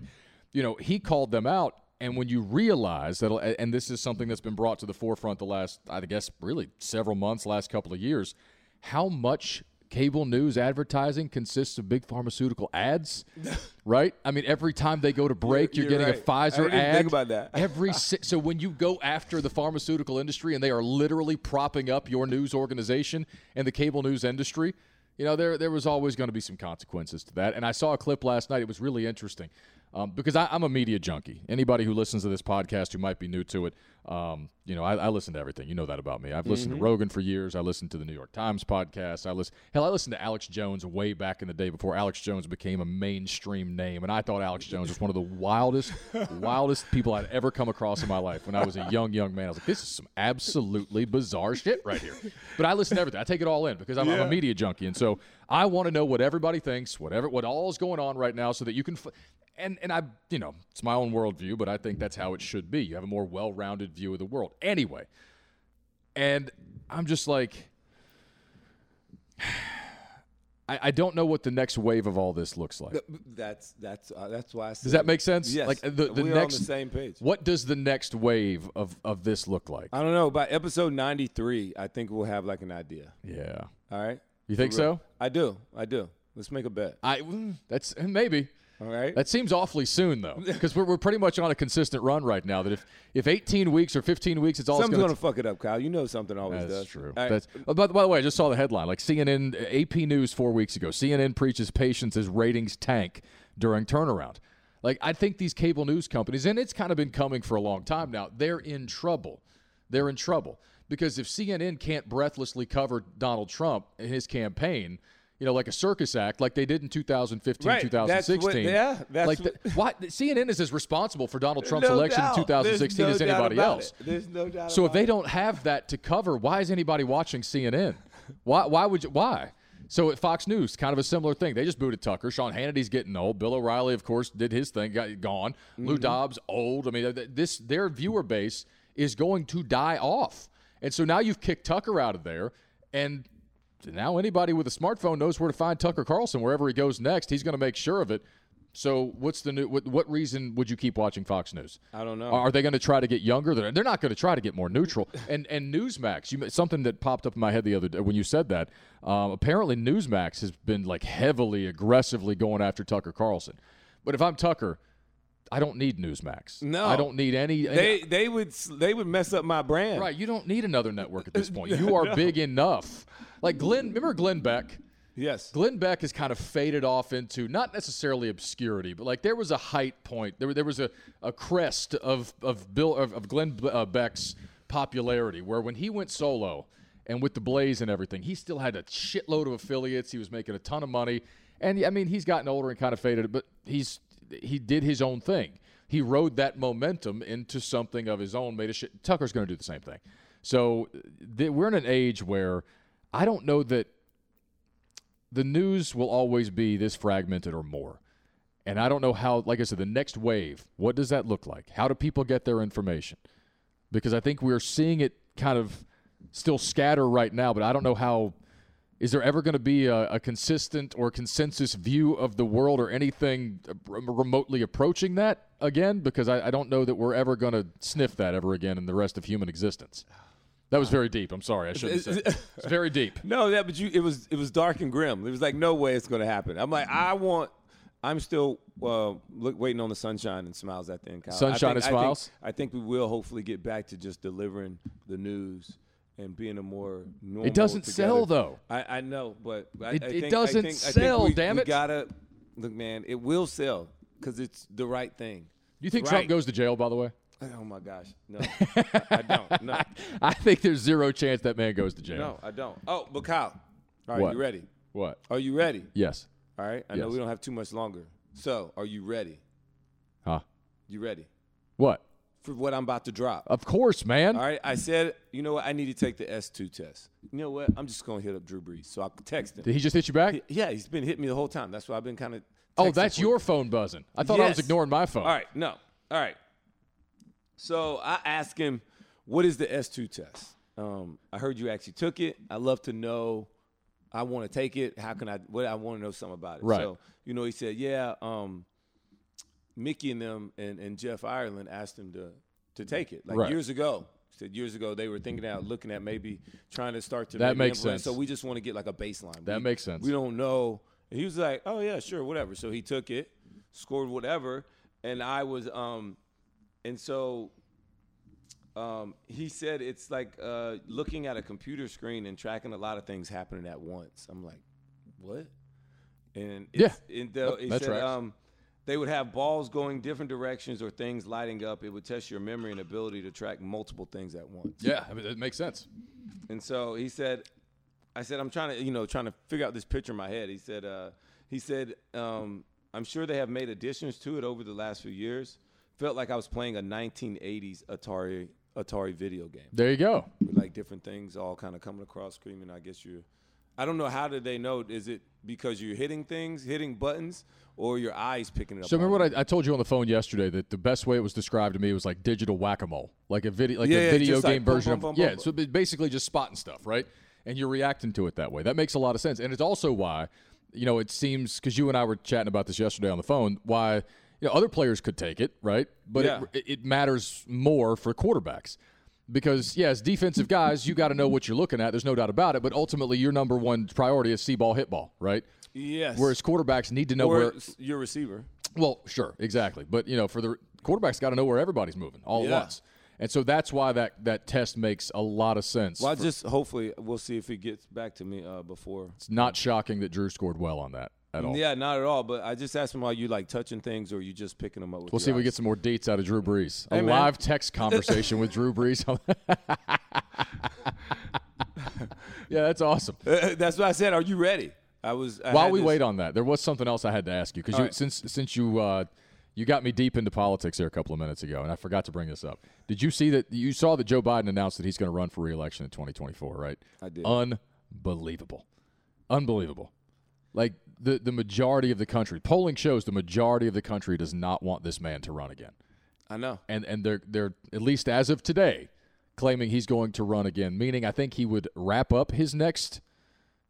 you know, he called them out. And when you realize that, and this is something that's been brought to the forefront the last, I guess, really several months, last couple of years, how much cable news advertising consists of big pharmaceutical ads, right? I mean, every time they go to break, you're, You're getting right. a Pfizer ad. think about that. Every si- so when you go after the pharmaceutical industry and they are literally propping up your news organization and the cable news industry, you know there there was always going to be some consequences to that. And I saw a clip last night. It was really interesting um, because I, I'm a media junkie. Anybody who listens to this podcast who might be new to it, um, you know, I, I listen to everything. You know that about me. I've listened to Rogan for years. I listened to the New York Times podcast. I listen. Hell, I listened to Alex Jones way back in the day before Alex Jones became a mainstream name, and I thought Alex Jones was one of the wildest, wildest people I'd ever come across in my life. When I was a young, young man, I was like, "This is some absolutely bizarre shit right here." But I listen to everything. I take it all in because I'm, I'm a media junkie, and so I want to know what everybody thinks, whatever, what all is going on right now, so that you can. F- and and I, you know, it's my own worldview, but I think that's how it should be. You have a more well-rounded view of the world. Anyway, and I'm just like, I, I don't know what the next wave of all this looks like. That's that's uh, that's why. I said Does that make sense? Yes. Like the, the We're next, on the same page. What does the next wave of of this look like? I don't know. By episode 93, I think we'll have like an idea. Yeah, All right. you think so? I do. I do. Let's make a bet. I mm, that's maybe. All right. That seems awfully soon, though, because we're, we're pretty much on a consistent run right now. That if, if 18 weeks or 15 weeks, it's all Something's going gonna fuck it up, Kyle. You know something always That's does. true. Right. That's, oh, by, by the way, I just saw the headline. Like CNN, AP News four weeks ago. CNN preaches patience as ratings tank during turnaround. Like I think these cable news companies, and it's kind of been coming for a long time now. They're in trouble. They're in trouble because if CNN can't breathlessly cover Donald Trump and his campaign. You know, like a circus act, like they did in 2015, Right. That's what- 2016. yeah, that's like what- the, why CNN is as responsible for Donald Trump's No election doubt. in 2016 There's as no doubt anybody else. it. There's no doubt. So if they it. don't have that to cover, why is anybody watching CNN? Why? Why would you? Why? So at Fox News, kind of a similar thing. They just booted Tucker. Sean Hannity's getting old. Bill O'Reilly, of course, did his thing, got gone. Lou mm-hmm. Dobbs, old. I mean, this their viewer base is going to die off. And so now you've kicked Tucker out of there, and now anybody with a smartphone knows where to find Tucker Carlson wherever he goes next. He's going to make sure of it. So what's the new? What, what reason would you keep watching Fox News? I don't know. Are they going to try to get younger? They're, they're not going to try to get more neutral. And and Newsmax, you something that popped up in my head the other day when you said that. Um, apparently, Newsmax has been like heavily, aggressively going after Tucker Carlson. But if I'm Tucker, I don't need Newsmax. No. I don't need any. any- they they would they would mess up my brand. right, you don't need another network at this point. You are big enough. Like Glenn, remember Glenn Beck? Yes. Glenn Beck has kind of faded off into not necessarily obscurity, but like there was a height point. There, there was a, a crest of of Bill of, of Glenn uh, Beck's popularity where when he went solo and with the Blaze and everything, he still had a shitload of affiliates. He was making a ton of money, and I mean, he's gotten older and kind of faded, but he's he did his own thing. He rode that momentum into something of his own. Made a shit. Tucker's going to do the same thing. So th- we're in an age where I don't know that the news will always be this fragmented or more. And I don't know how, like I said, the next wave, what does that look like? How do people get their information? Because I think we're seeing it kind of still scatter right now, but I don't know how. Is there ever going to be a, a consistent or consensus view of the world or anything uh, remotely approaching that again? Because I, I don't know that we're ever going to sniff that ever again in the rest of human existence. That was very deep. I'm sorry. I shouldn't have said. It's very deep. No, that but you it was it was dark and grim. It was like no way it's going to happen. I'm like I want. I'm still uh, look, waiting on the sunshine and smiles at the end. Kyle. I Sunshine think- and I think- smiles? I think, we will hopefully get back to just delivering the news and being a more normal. It doesn't together- sell though. I, I know, but I, It- I it think, doesn't I think, sell, think we, damn we it. gotta look, man. It will sell because it's the right thing. Do you think Right. Trump goes to jail? By the way, Oh my gosh, no, I, I don't. No, I think there's zero chance that man goes to jail. no, I don't. Oh, but Kyle, all right, What? you ready? What? Are you ready? Yes. All right. I know we don't have too much longer. So, are you ready? Huh? You ready What? for what I'm about to drop? Of course, man. All right. I said, you know what? I need to take the S2 test. You know what? I'm just going to hit up Drew Brees. So I can text him. Did he just hit you back? Yeah, he's been hitting me the whole time. That's why I've been kind of. oh, that's your phone buzzing. I thought I was ignoring my phone. All right. No. All right. So I asked him, what is the S2 test? Um, I heard you actually took it. I love to know. I want to take it. How can I? What I want to know something about it. Right. So you know, he said, yeah. Um, Mickey and them and, and Jeff Ireland asked him to to take it like Right. years ago. Said years ago they were thinking out, looking at maybe trying to start to That makes implement. sense. So we just want to get like a baseline. That We- makes sense. We don't know. And he was like, "Oh yeah, sure, whatever." So he took it, scored whatever, and I was um, and so um, he said it's like uh, looking at a computer screen and tracking a lot of things happening at once. I'm like, what? And it's, and the, he said um, they would have balls going different directions or things lighting up. It would test your memory and ability to track multiple things at once. Yeah, I mean, it makes sense. And so he said, I said, I'm trying to, you know, trying to figure out this picture in my head. He said, uh, he said, um, I'm sure they have made additions to it over the last few years. Felt like I was playing a 1980s Atari Atari video game There you go. with like different things all kind of coming across screaming. I guess you, I don't know how did they know? Is it because you're hitting things, hitting buttons, or your eyes picking it up? So remember what I, I told you on the phone yesterday that the best way it was described to me was like digital whack-a-mole, like a video, like Yeah, a yeah, video just like game boom, version boom, of boom, yeah. So basically just spotting stuff, right? And you're reacting to it that way. That makes a lot of sense, and it's also why, you know, it seems because you and I were chatting about this yesterday on the phone. Why you know other players could take it, right? But Yeah. it, it matters more for quarterbacks. Because yes, defensive guys, you got to know what you're looking at. There's no doubt about it. But ultimately, your number one priority is see ball, hit ball, right? Yes. Whereas quarterbacks need to know or where your receiver. well, sure, exactly. But you know, for the quarterback's got to know where everybody's moving all Yeah. at once, and so that's why that that test makes a lot of sense. Well, I just hopefully we'll see if he gets back to me uh, before it's not shocking that Drew scored well on that at all. Yeah, not at all. But I just asked him, are you like touching things or are you just picking them up with We'll see if we get some more dates out of Drew Brees. Hey, a man. live text conversation with Drew Brees. yeah, that's awesome. That's what I said. Are you ready? I was. I While we this- wait on that, there was something else I had to ask you because right. since since you uh, you got me deep into politics there a couple of minutes ago, and I forgot to bring this up. Did you see that? You saw that Joe Biden announced that he's going to run for reelection in 2024, right? I did. Unbelievable, unbelievable. Like the the majority of the country, polling shows the majority of the country does not want this man to run again, I know. and and they're they're at least as of today claiming he's going to run again. Meaning, I think he would wrap up his next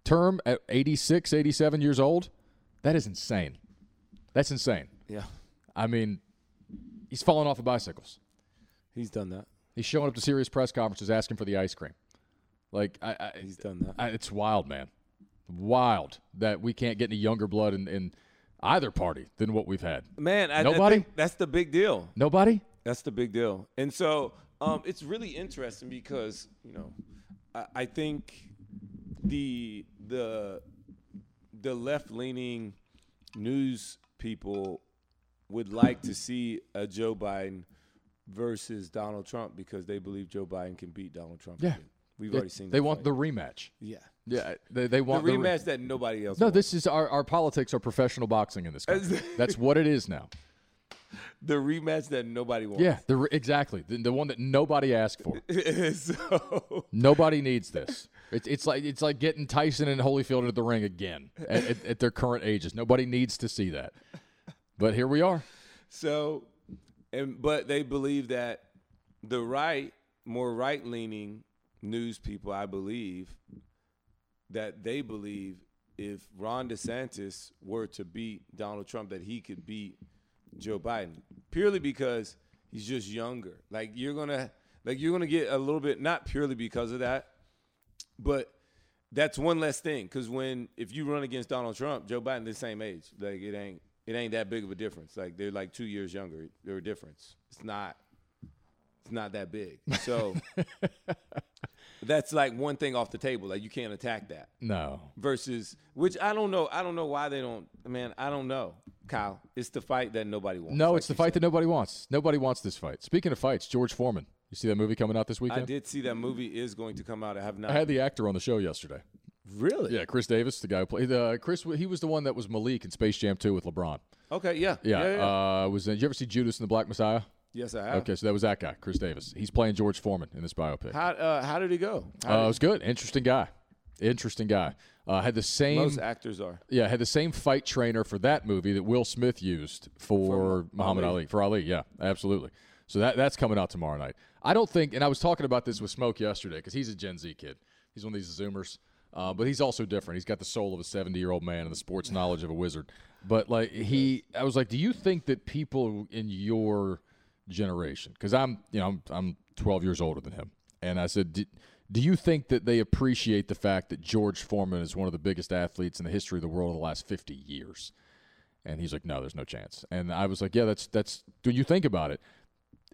term at 86, 87 years old. That is insane. That's insane. Yeah, I mean, he's falling off of bicycles. he's done that. He's showing up to serious press conferences asking for the ice cream. Like, I, I, He's done that. I, it's wild, man. Wild that we can't get any younger blood in, in either party than what we've had. Man, I, I Nobody? think that's the big deal. Nobody? That's the big deal. And so um, it's really interesting because you know I, I think the the the left leaning news people would like to see a Joe Biden versus Donald Trump because they believe Joe Biden can beat Donald Trump. Yeah. again. We've already seen. That. They want fight. the rematch. yeah Yeah, they, they the want the re- rematch that nobody else. No, wants. this is our, our politics are professional boxing in this country. That's what it is now. the rematch that nobody wants. Yeah, the re- exactly the, the one that nobody asked for. so Nobody needs this. It's, it's like it's like getting Tyson and Holyfield into the ring again at, at, at their current ages. Nobody needs to see that. But here we are. so, and but they believe that the right, more right leaning news people, I believe, that they believe if Ron DeSantis were to beat Donald Trump, that he could beat Joe Biden purely because he's just younger. Like you're gonna, like you're gonna get a little bit, not purely because of that, but that's one less thing. Because when if you run against Donald Trump, Joe Biden the same age, like it ain't it ain't that big of a difference. Like they're like two years younger. They're a difference. It's not. It's not that big. So that's like one thing off the table. Like you can't attack that No, versus which I don't know. I don't know why they don't. Man, I don't know. Kyle, it's the fight that nobody wants. no, like it's the fight said. that nobody wants. Nobody wants this fight. Speaking of fights, George Foreman. You see that movie coming out this weekend? I did see that movie is going to come out. I have not. I had the actor on the show yesterday. really? Yeah, Khris Davis, the guy who played uh, Chris. He was the one that was Malik in Space Jam 2 with LeBron. Okay. Yeah. Yeah, Yeah. yeah. Uh, was did you ever see Judas and the Black Messiah? Yes, I have. Okay, so that was that guy, Khris Davis. He's playing George Foreman in this biopic. How uh, how did he go? How Uh, it was good. Interesting guy. Interesting guy. Uh, had the same most actors are. yeah had the same fight trainer for that movie that Will Smith used for, Muhammad Ali. Ali. for Ali. Yeah, absolutely. So that that's coming out tomorrow night. I don't think, and I was talking about this with Smoke yesterday because he's a Gen Z kid. He's one of these Zoomers, uh, but he's also different. He's got the soul of a seventy year old man and the sports knowledge of a wizard. But like he, I was like, do you think that people in your generation, because I'm you know I'm I'm twelve years older than him, and I said. "Do- do you think that they appreciate the fact that George Foreman is one of the biggest athletes in the history of the world in the last 50 years? And he's like, no, there's no chance. And I was like, yeah, that's that's. When you think about it,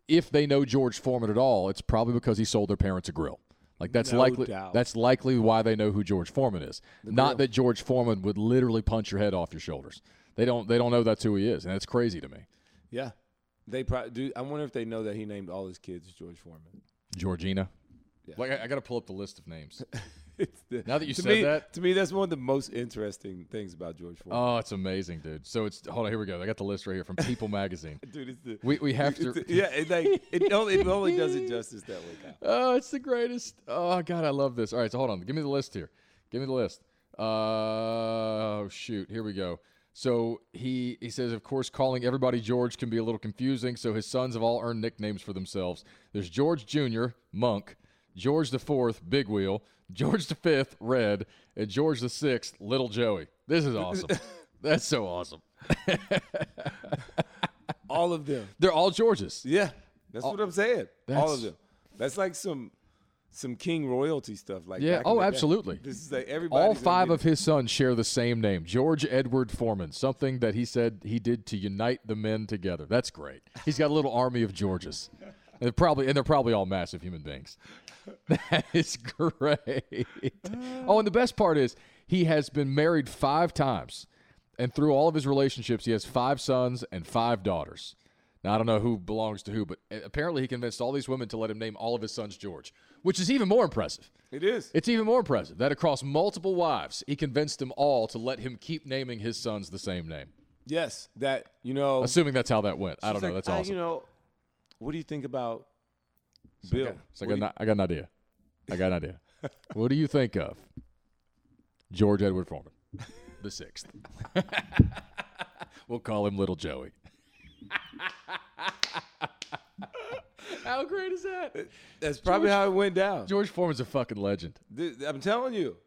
if they know George Foreman at all, it's probably because he sold their parents a grill. Like that's No likely. doubt. That's likely why they know who George Foreman is. Not grill. that George Foreman would literally punch your head off your shoulders. They don't. They don't know that's who he is, and it's crazy to me. Yeah. They probably do. I wonder if they know that he named all his kids George Foreman. Georgina. Yeah. Like I, I got to pull up the list of names. It's the, Now that you to said me, that- to me, that's one of the most interesting things about George Foreman. Oh, it's amazing, dude. So it's hold on. Here we go. I got the list right here from People Magazine. Dude, it's the We we have it's to. the- yeah, it, like it only, it only does it justice that way. Kyle. Oh, it's the greatest. Oh God, I love this. All right, so hold on. Give me the list here. Give me the list. Uh, oh shoot, here we go. So he he says, of course, calling everybody George can be a little confusing. So his sons have all earned nicknames for themselves. There's George Jr. Monk, George the Fourth Big Wheel, George the Fifth Red, and George the Sixth Little Joey. This is awesome. That's so awesome. All of them. They're all Georges. Yeah, that's what I'm saying. All of them. That's like some some king royalty stuff. Like Yeah, oh, the day. absolutely. This is like everybody. All five of his sons share the same name, George Edward Foreman. Something that he said he did to unite the men together. That's great. He's got a little army of Georges. And they're probably and they're probably all massive human beings. That is great. Oh, and the best part is he has been married five times, and through all of his relationships, he has five sons and five daughters. Now I don't know who belongs to who, but apparently he convinced all these women to let him name all of his sons George, which is even more impressive. It is. It's even more impressive that across multiple wives, he convinced them all to let him keep naming his sons the same name. Yes, that you know. Assuming that's how that went. I don't she's know. That's "Ah, awesome. You know, what do you think about I Bill? got, so I, got, an- I got an idea. I got an idea. what do you think of George Edward Foreman, the sixth? we'll call him Little Joey. how great is that? that's probably how it went down. George Foreman's a fucking legend. Th- I'm telling you.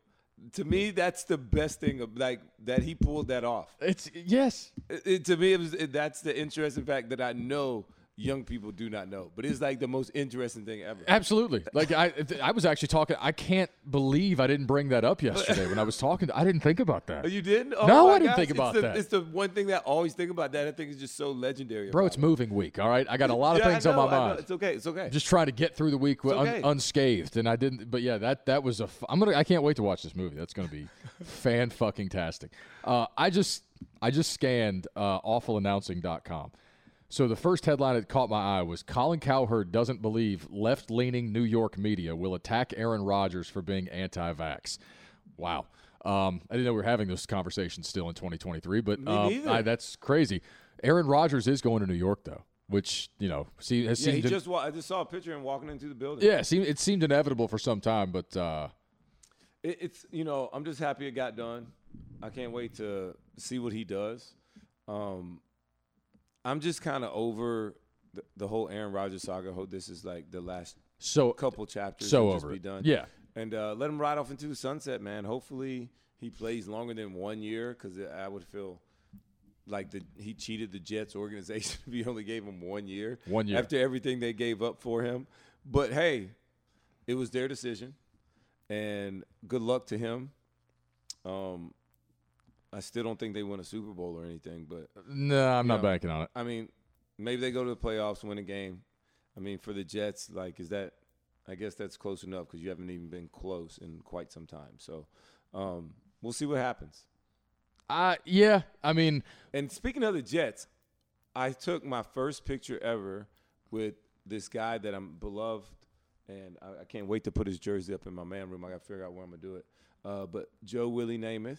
To me, that's the best thing. Of, like that he pulled that off. It's yes. It, it- to me, it was it, that's the interesting fact that I know young people do not know, but it's like the most interesting thing ever. Absolutely. Like I, I was actually talking. I can't believe I didn't bring that up yesterday when I was talking. I didn't think about Oh, that, you didn't? Oh No, I didn't gosh, think it's about the- that. It's the one thing that I always think about that. I think is just so legendary. bro. It's it. moving week. All right, I got a lot of Yeah, things on my know, I know. mind. It's okay. It's okay. Just trying to get through the week un- okay. unscathed, and I didn't. But yeah, that that was a. F- I'm gonna. I can't wait to watch this movie. That's gonna be fan fucking tastic. Uh, I just I just scanned uh, awfulannouncing.com. So the first headline that caught my eye was Colin Cowherd doesn't believe left-leaning New York media will attack Aaron Rodgers for being anti-vax. Wow. Um, I didn't know we were having this conversation still in 2023, but um. I, that's crazy. Aaron Rodgers is going to New York though, which you know, see, has Yeah, he seemed to- just wa- I just saw a picture of him walking into the building. yeah, it seemed, it seemed inevitable for some time, but uh, It, it's you know I'm just happy it got done. I can't wait to see what he does. Um, I'm just kind of over the, the whole Aaron Rodgers saga. Hope this is like the last so couple chapters. so over be it. done. Yeah, and uh, let him ride off into the sunset, man. Hopefully he plays longer than one year because I would feel like the he cheated the Jets organization if he only gave him one year. One year. after everything they gave up for him. But hey, it was their decision, and good luck to him. Um, I still don't think they win a Super Bowl or anything, but no, I'm not know, banking on it. I mean, maybe they go to the playoffs, win a game. I mean, for the Jets, like, is that? I guess that's close enough because you haven't even been close in quite some time. So, um, we'll see what happens. Uh, yeah, I mean, And speaking of the Jets, I took my first picture ever with this guy that I'm beloved, and I, I can't wait to put his jersey up in my man room. I got to figure out where I'm gonna do it. Uh, but Joe Willie Namath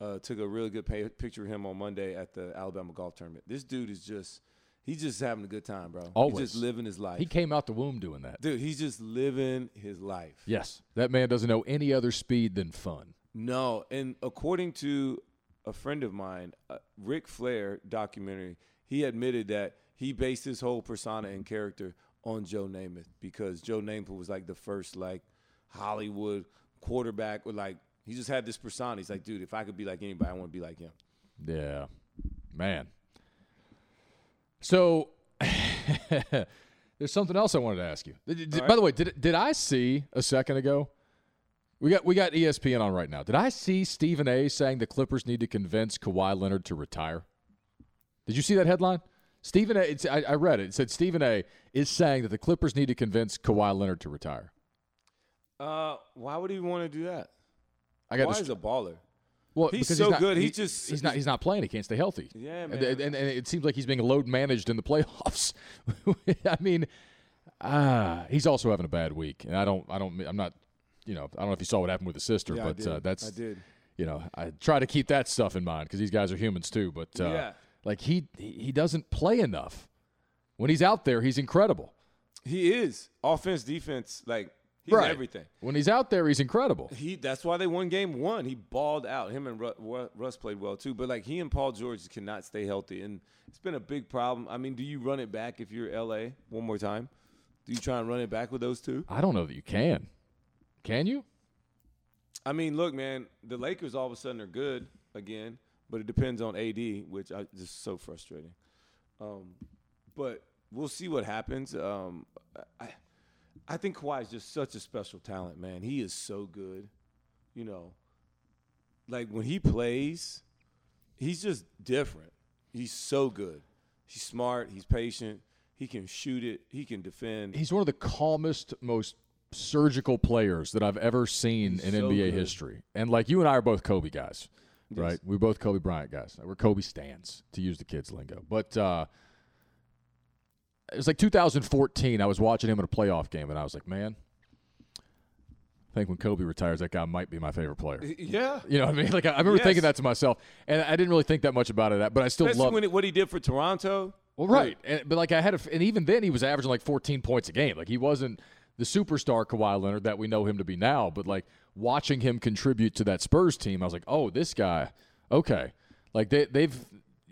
uh, took a really good pay- picture of him on Monday at the Alabama golf tournament. This dude is just he's just having a good time, bro. Always. He's just living his life. he came out the womb doing that. dude, he's just living his life. Yes, that man doesn't know any other speed than fun. No, and according to a friend of mine, uh, Ric Flair documentary, he admitted that he based his whole persona and character on Joe Namath because Joe Namath was like the first like Hollywood quarterback or like he just had this persona. He's like, dude, if I could be like anybody, I want to be like him. Yeah, man. So there's something else I wanted to ask you. Did- did- All By the way, did did I see a second ago? We got we got ESPN on right now. Did I see Stephen A. saying the Clippers need to convince Kawhi Leonard to retire? Did you see that headline? Stephen A. It's, I, I read it. It said Stephen A. is saying that the Clippers need to convince Kawhi Leonard to retire. Uh, why would he want to do that? I got Why this. is a baller? Well, He's because so not- good. He he- just- he's not he's not playing. He can't stay healthy. Yeah, And, man. and, and it seems like he's being load managed in the playoffs. I mean, ah, he's also having a bad week, and I don't, I don't, I'm not, you know, I don't know if you saw what happened with his sister, Yeah, but uh, that's, I did. you know, I try to keep that stuff in mind because these guys are humans too. But uh, Yeah. like he he doesn't play enough. When he's out there, he's incredible. He is offense, defense, like he's Right. everything. When he's out there, he's incredible. He that's why they won game one. He balled out. Him and Ru- Ru- Russ played well too. But like he and Paul George cannot stay healthy, and it's been a big problem. I mean, do you run it back if you're LA one more time? Do you try and run it back with those two? I don't know that you can. Can you? I mean, look, man, the Lakers all of a sudden are good again, but it depends on AD, which I just so frustrating. Um, but we'll see what happens. Um, I, I think Kawhi is just such a special talent, man. He is so good. You know, like when he plays, he's just different. He's so good. He's smart. He's patient. He can shoot it. He can defend. He's one of the calmest, most surgical players that I've ever seen He's in so NBA good. history. And like you and I are both Kobe guys, right? We're both Kobe Bryant guys. We're Kobe stands, to use the kids' lingo. But uh, it was like 2014. I was watching him in a playoff game, and I was like, man, I think when Kobe retires, that guy might be my favorite player. yeah. You know what I mean? Like I I remember Yes. thinking that to myself, and I didn't really think that much about it. That, But I still love. what he did for Toronto. Well, right, and, but like I had, a, and even then he was averaging like 14 points a game. Like he wasn't the superstar Kawhi Leonard that we know him to be now. But like watching him contribute to that Spurs team, I was like, oh, this guy, okay. Like they, they've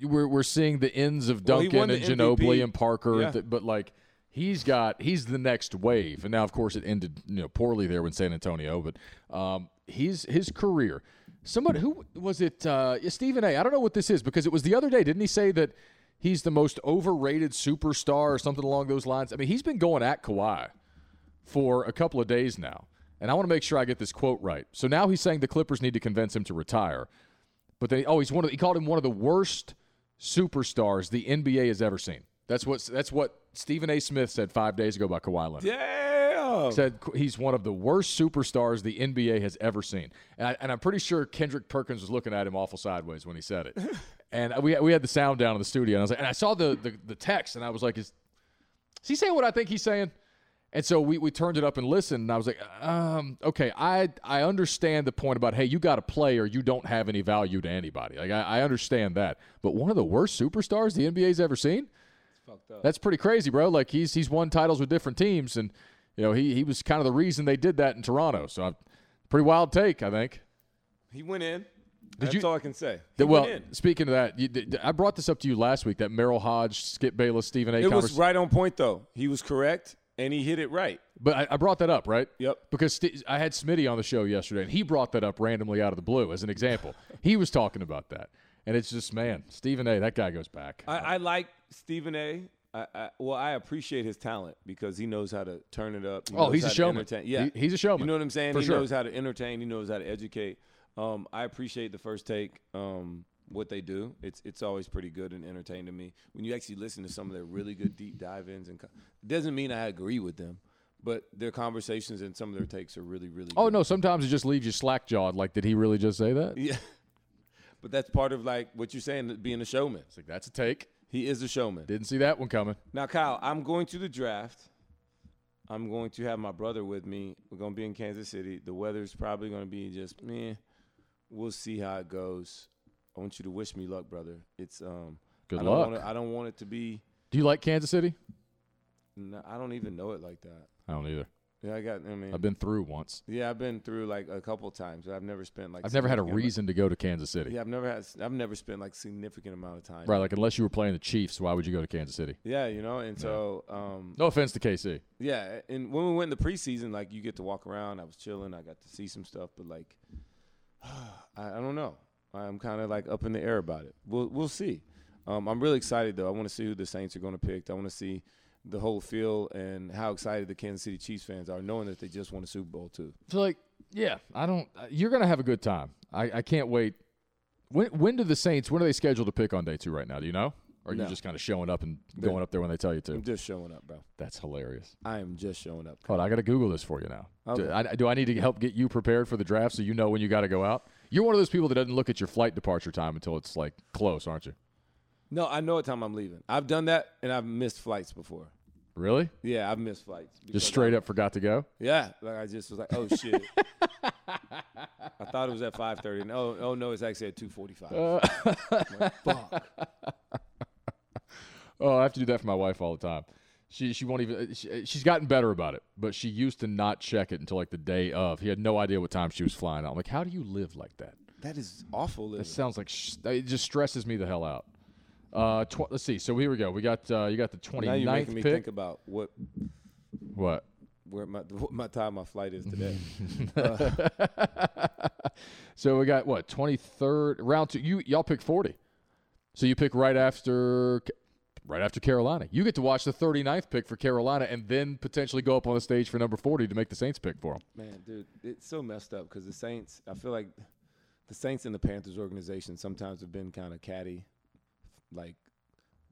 we're we're seeing the ends of Duncan won and Ginobili MVP. and Parker, Yeah. th- but like he's got he's the next wave. And now, of course, it ended you know poorly there with San Antonio, but um, he's his career. Somebody who was it? Uh, Stephen A. I don't know what this is because it was the other day. Didn't he say that he's the most overrated superstar or something along those lines? I mean, he's been going at Kawhi for a couple of days now, and I want to make sure I get this quote right. So now he's saying the Clippers need to convince him to retire, but then oh, he's one of the, he called him one of the worst superstars the NBA has ever seen. That's what that's what Stephen A. Smith said five days ago about Kawhi Leonard Damn. said he's one of the worst superstars the NBA has ever seen. And, I, and I'm pretty sure Kendrick Perkins was looking at him awful sideways when he said it. and we we had the sound down in the studio, and I was like, and I saw the the, the text, and I was like, is, is he saying what I think he's saying? And so we, we turned it up and listened, and I was like, um, okay, I I understand the point about hey, you got to play or you don't have any value to anybody. Like I, I understand that, but one of the worst superstars the NBA's ever seen. That's pretty crazy, bro. Like he's he's won titles with different teams, and you know he he was kind of the reason they did that in Toronto. So, I'm, pretty wild take, I think. He went in. That's you- all I can say. He well, went in. speaking of that, you, I brought this up to you last week. That Merril Hoge, Skip Bayless, Stephen A. It was right on point though. He was correct and he hit it right. But I, I brought that up, right? Yep. Because St- I had Smitty on the show yesterday, and he brought that up randomly out of the blue as an example. he was talking about that, and it's just man, Stephen A. That guy goes back. I, I like Stephen A. I, I, well, I appreciate his talent because he knows how to turn it up. He Oh, he's a showman. entertain. Yeah, He- he's a showman. You know what I'm saying? For he sure. knows how to entertain. He knows how to educate. Um, I appreciate the first take. Um, what they do, it's it's always pretty good and entertaining to me. When you actually listen to some of their really good deep dive ins, and co- doesn't mean I agree with them, but their conversations and some of their takes are really really. oh good. no, sometimes it just leaves you slack jawed. Like, did he really just say that? Yeah. But that's part of like what you're saying, being a showman. It's like that's a take. He is a showman. Didn't see that one coming. Now, Kyle, I'm going to the draft. I'm going to have my brother with me. We're going to be in Kansas City. The weather's probably going to be just meh. We'll see how it goes. I want you to wish me luck, brother. It's um. Good I don't luck. Want it, I don't want it to be. Do you like Kansas City? no, I don't even know it like that. I don't either. Yeah, I got. I mean, I've been through once. yeah, I've been through like a couple times. but I've never spent like. I've never had a reason to go to Kansas City. Yeah, I've never had. I've never spent like significant amount of time. Right, like unless you were playing the Chiefs, why would you go to Kansas City? Yeah, you know, and so um, No offense to KC. Yeah, and when we went in the preseason, like you get to walk around. I was chilling. I got to see some stuff, but like, I, I don't know. I'm kind of like up in the air about it. We'll we'll see. Um, I'm really excited though. I want to see who the Saints are going to pick. I want to see the whole feel and how excited the Kansas City Chiefs fans are, knowing that they just won a Super Bowl too. So like, yeah, I don't. uh, You're gonna have a good time. I, I can't wait. When when do the Saints? When are they scheduled to pick on day two right now? Do you know? Or are you just kind of showing up and going up there when they tell you to? I'm just showing up, bro. That's hilarious. I am just showing up. Hold on, I got to Google this for you now. Do, Okay. I, do I need to help get you prepared for the draft so you know when you got to go out? You're one of those people that doesn't look at your flight departure time until it's like close, aren't you? No, I know what time I'm leaving. I've done that, and I've missed flights before. Really? Yeah, I've missed flights. Just straight I- up forgot to go? Yeah, like I just was like, oh shit. I thought it was at five thirty. No, oh no, it's actually at two forty five. Uh, fuck. Oh, I have to do that for my wife all the time. She she won't even. She, she's gotten better about it, but she used to not check it until like the day of. He had no idea what time she was flying out. I'm like, how do you live like that? That is awful. That sounds like sh- it just stresses me the hell out. Uh, tw- let's see. So here we go. We got uh, you got the 29th now you're making me pick. think about what what? where my what my time my flight is today. So we got what 23rd round two. You y'all pick 40. So you pick right after right after Carolina. You get to watch the 39th pick for Carolina and then potentially go up on the stage for number 40 to make the Saints pick for them. Man, dude, it's so messed up because the Saints. I feel like the Saints and the Panthers organization sometimes have been kind of catty, like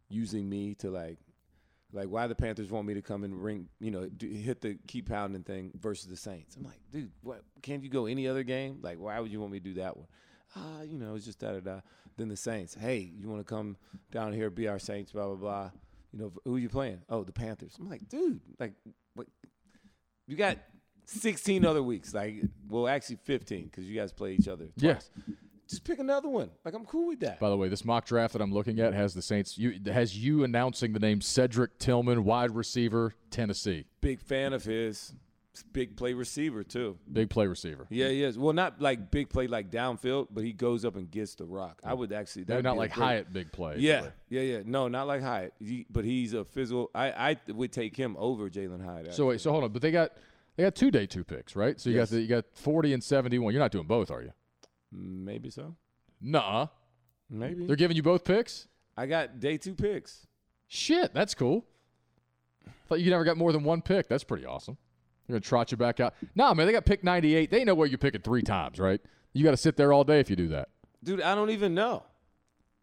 using me to like, like why the Panthers want me to come and ring, you know, do, hit the keep pounding thing versus the Saints. I'm like, dude, what? Can't you go any other game? Like, why would you want me to do that one? Ah, you know, it's just da da da. Then the Saints. Hey, you want to come down here, be our Saints? Blah blah blah. You know, who you playing? Oh, the Panthers. I'm like, dude, like, what? You got 16 other weeks. Like, well, actually 15 because you guys play each other. Yeah. Just pick another one. Like, I'm cool with that. By the way, this mock draft that I'm looking at has the Saints you has you announcing the name Cedric Tillman, wide receiver, Tennessee. Big fan of his. Big play receiver too. Big play receiver. Yeah, he is. Well, not like big play like downfield, but he goes up and gets the rock. I would actually. That'd not like great- Hyatt big play. Yeah, but- yeah, yeah. No, not like Hyatt. He, but he's a physical. I, I would take him over Jalin Hyatt. So wait, so hold on, but they got they got two day two picks, right? So you Yes. got the, you got 40 and 71. You're not doing both, are you? maybe so. Nuh-uh. Maybe. They're giving you both picks? I got day two picks. Shit, that's cool. Thought you never got more than one pick. That's pretty awesome. They're gonna trot you back out. Nah, man, they got pick 98. They know where you're picking three times, right? You got to sit there all day if you do that. Dude, I don't even know.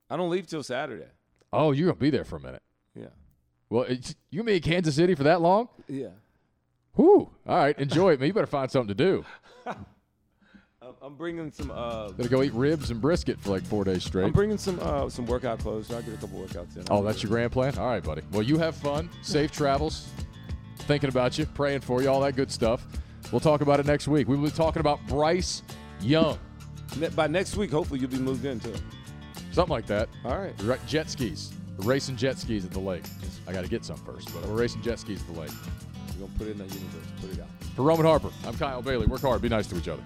I don't leave till Saturday. Oh, you're gonna be there for a minute. Yeah. Well, it's, you in Kansas City for that long? Yeah. Whew. All right, enjoy it, man. You better find something to do. I'm- I'm bringing some. Uh, Gonna go eat ribs and brisket for like four days straight. I'm bringing some uh, some workout clothes. So I get a couple workouts in. Oh, that's your grand plan? All right, buddy. Well, you have fun. Safe travels. Thinking about you, praying for you, all that good stuff. We'll talk about it next week. We will be talking about Bryce Young. By next week. Hopefully, you'll be moved into it. Something like that. All right. Jet skis. We're racing jet skis at the lake. I got to get some first, but we're racing jet skis at the lake. We're gonna put it in that universe. Put it out. For Roman Harper, I'm Kyle Bailey. Work hard. Be nice to each other.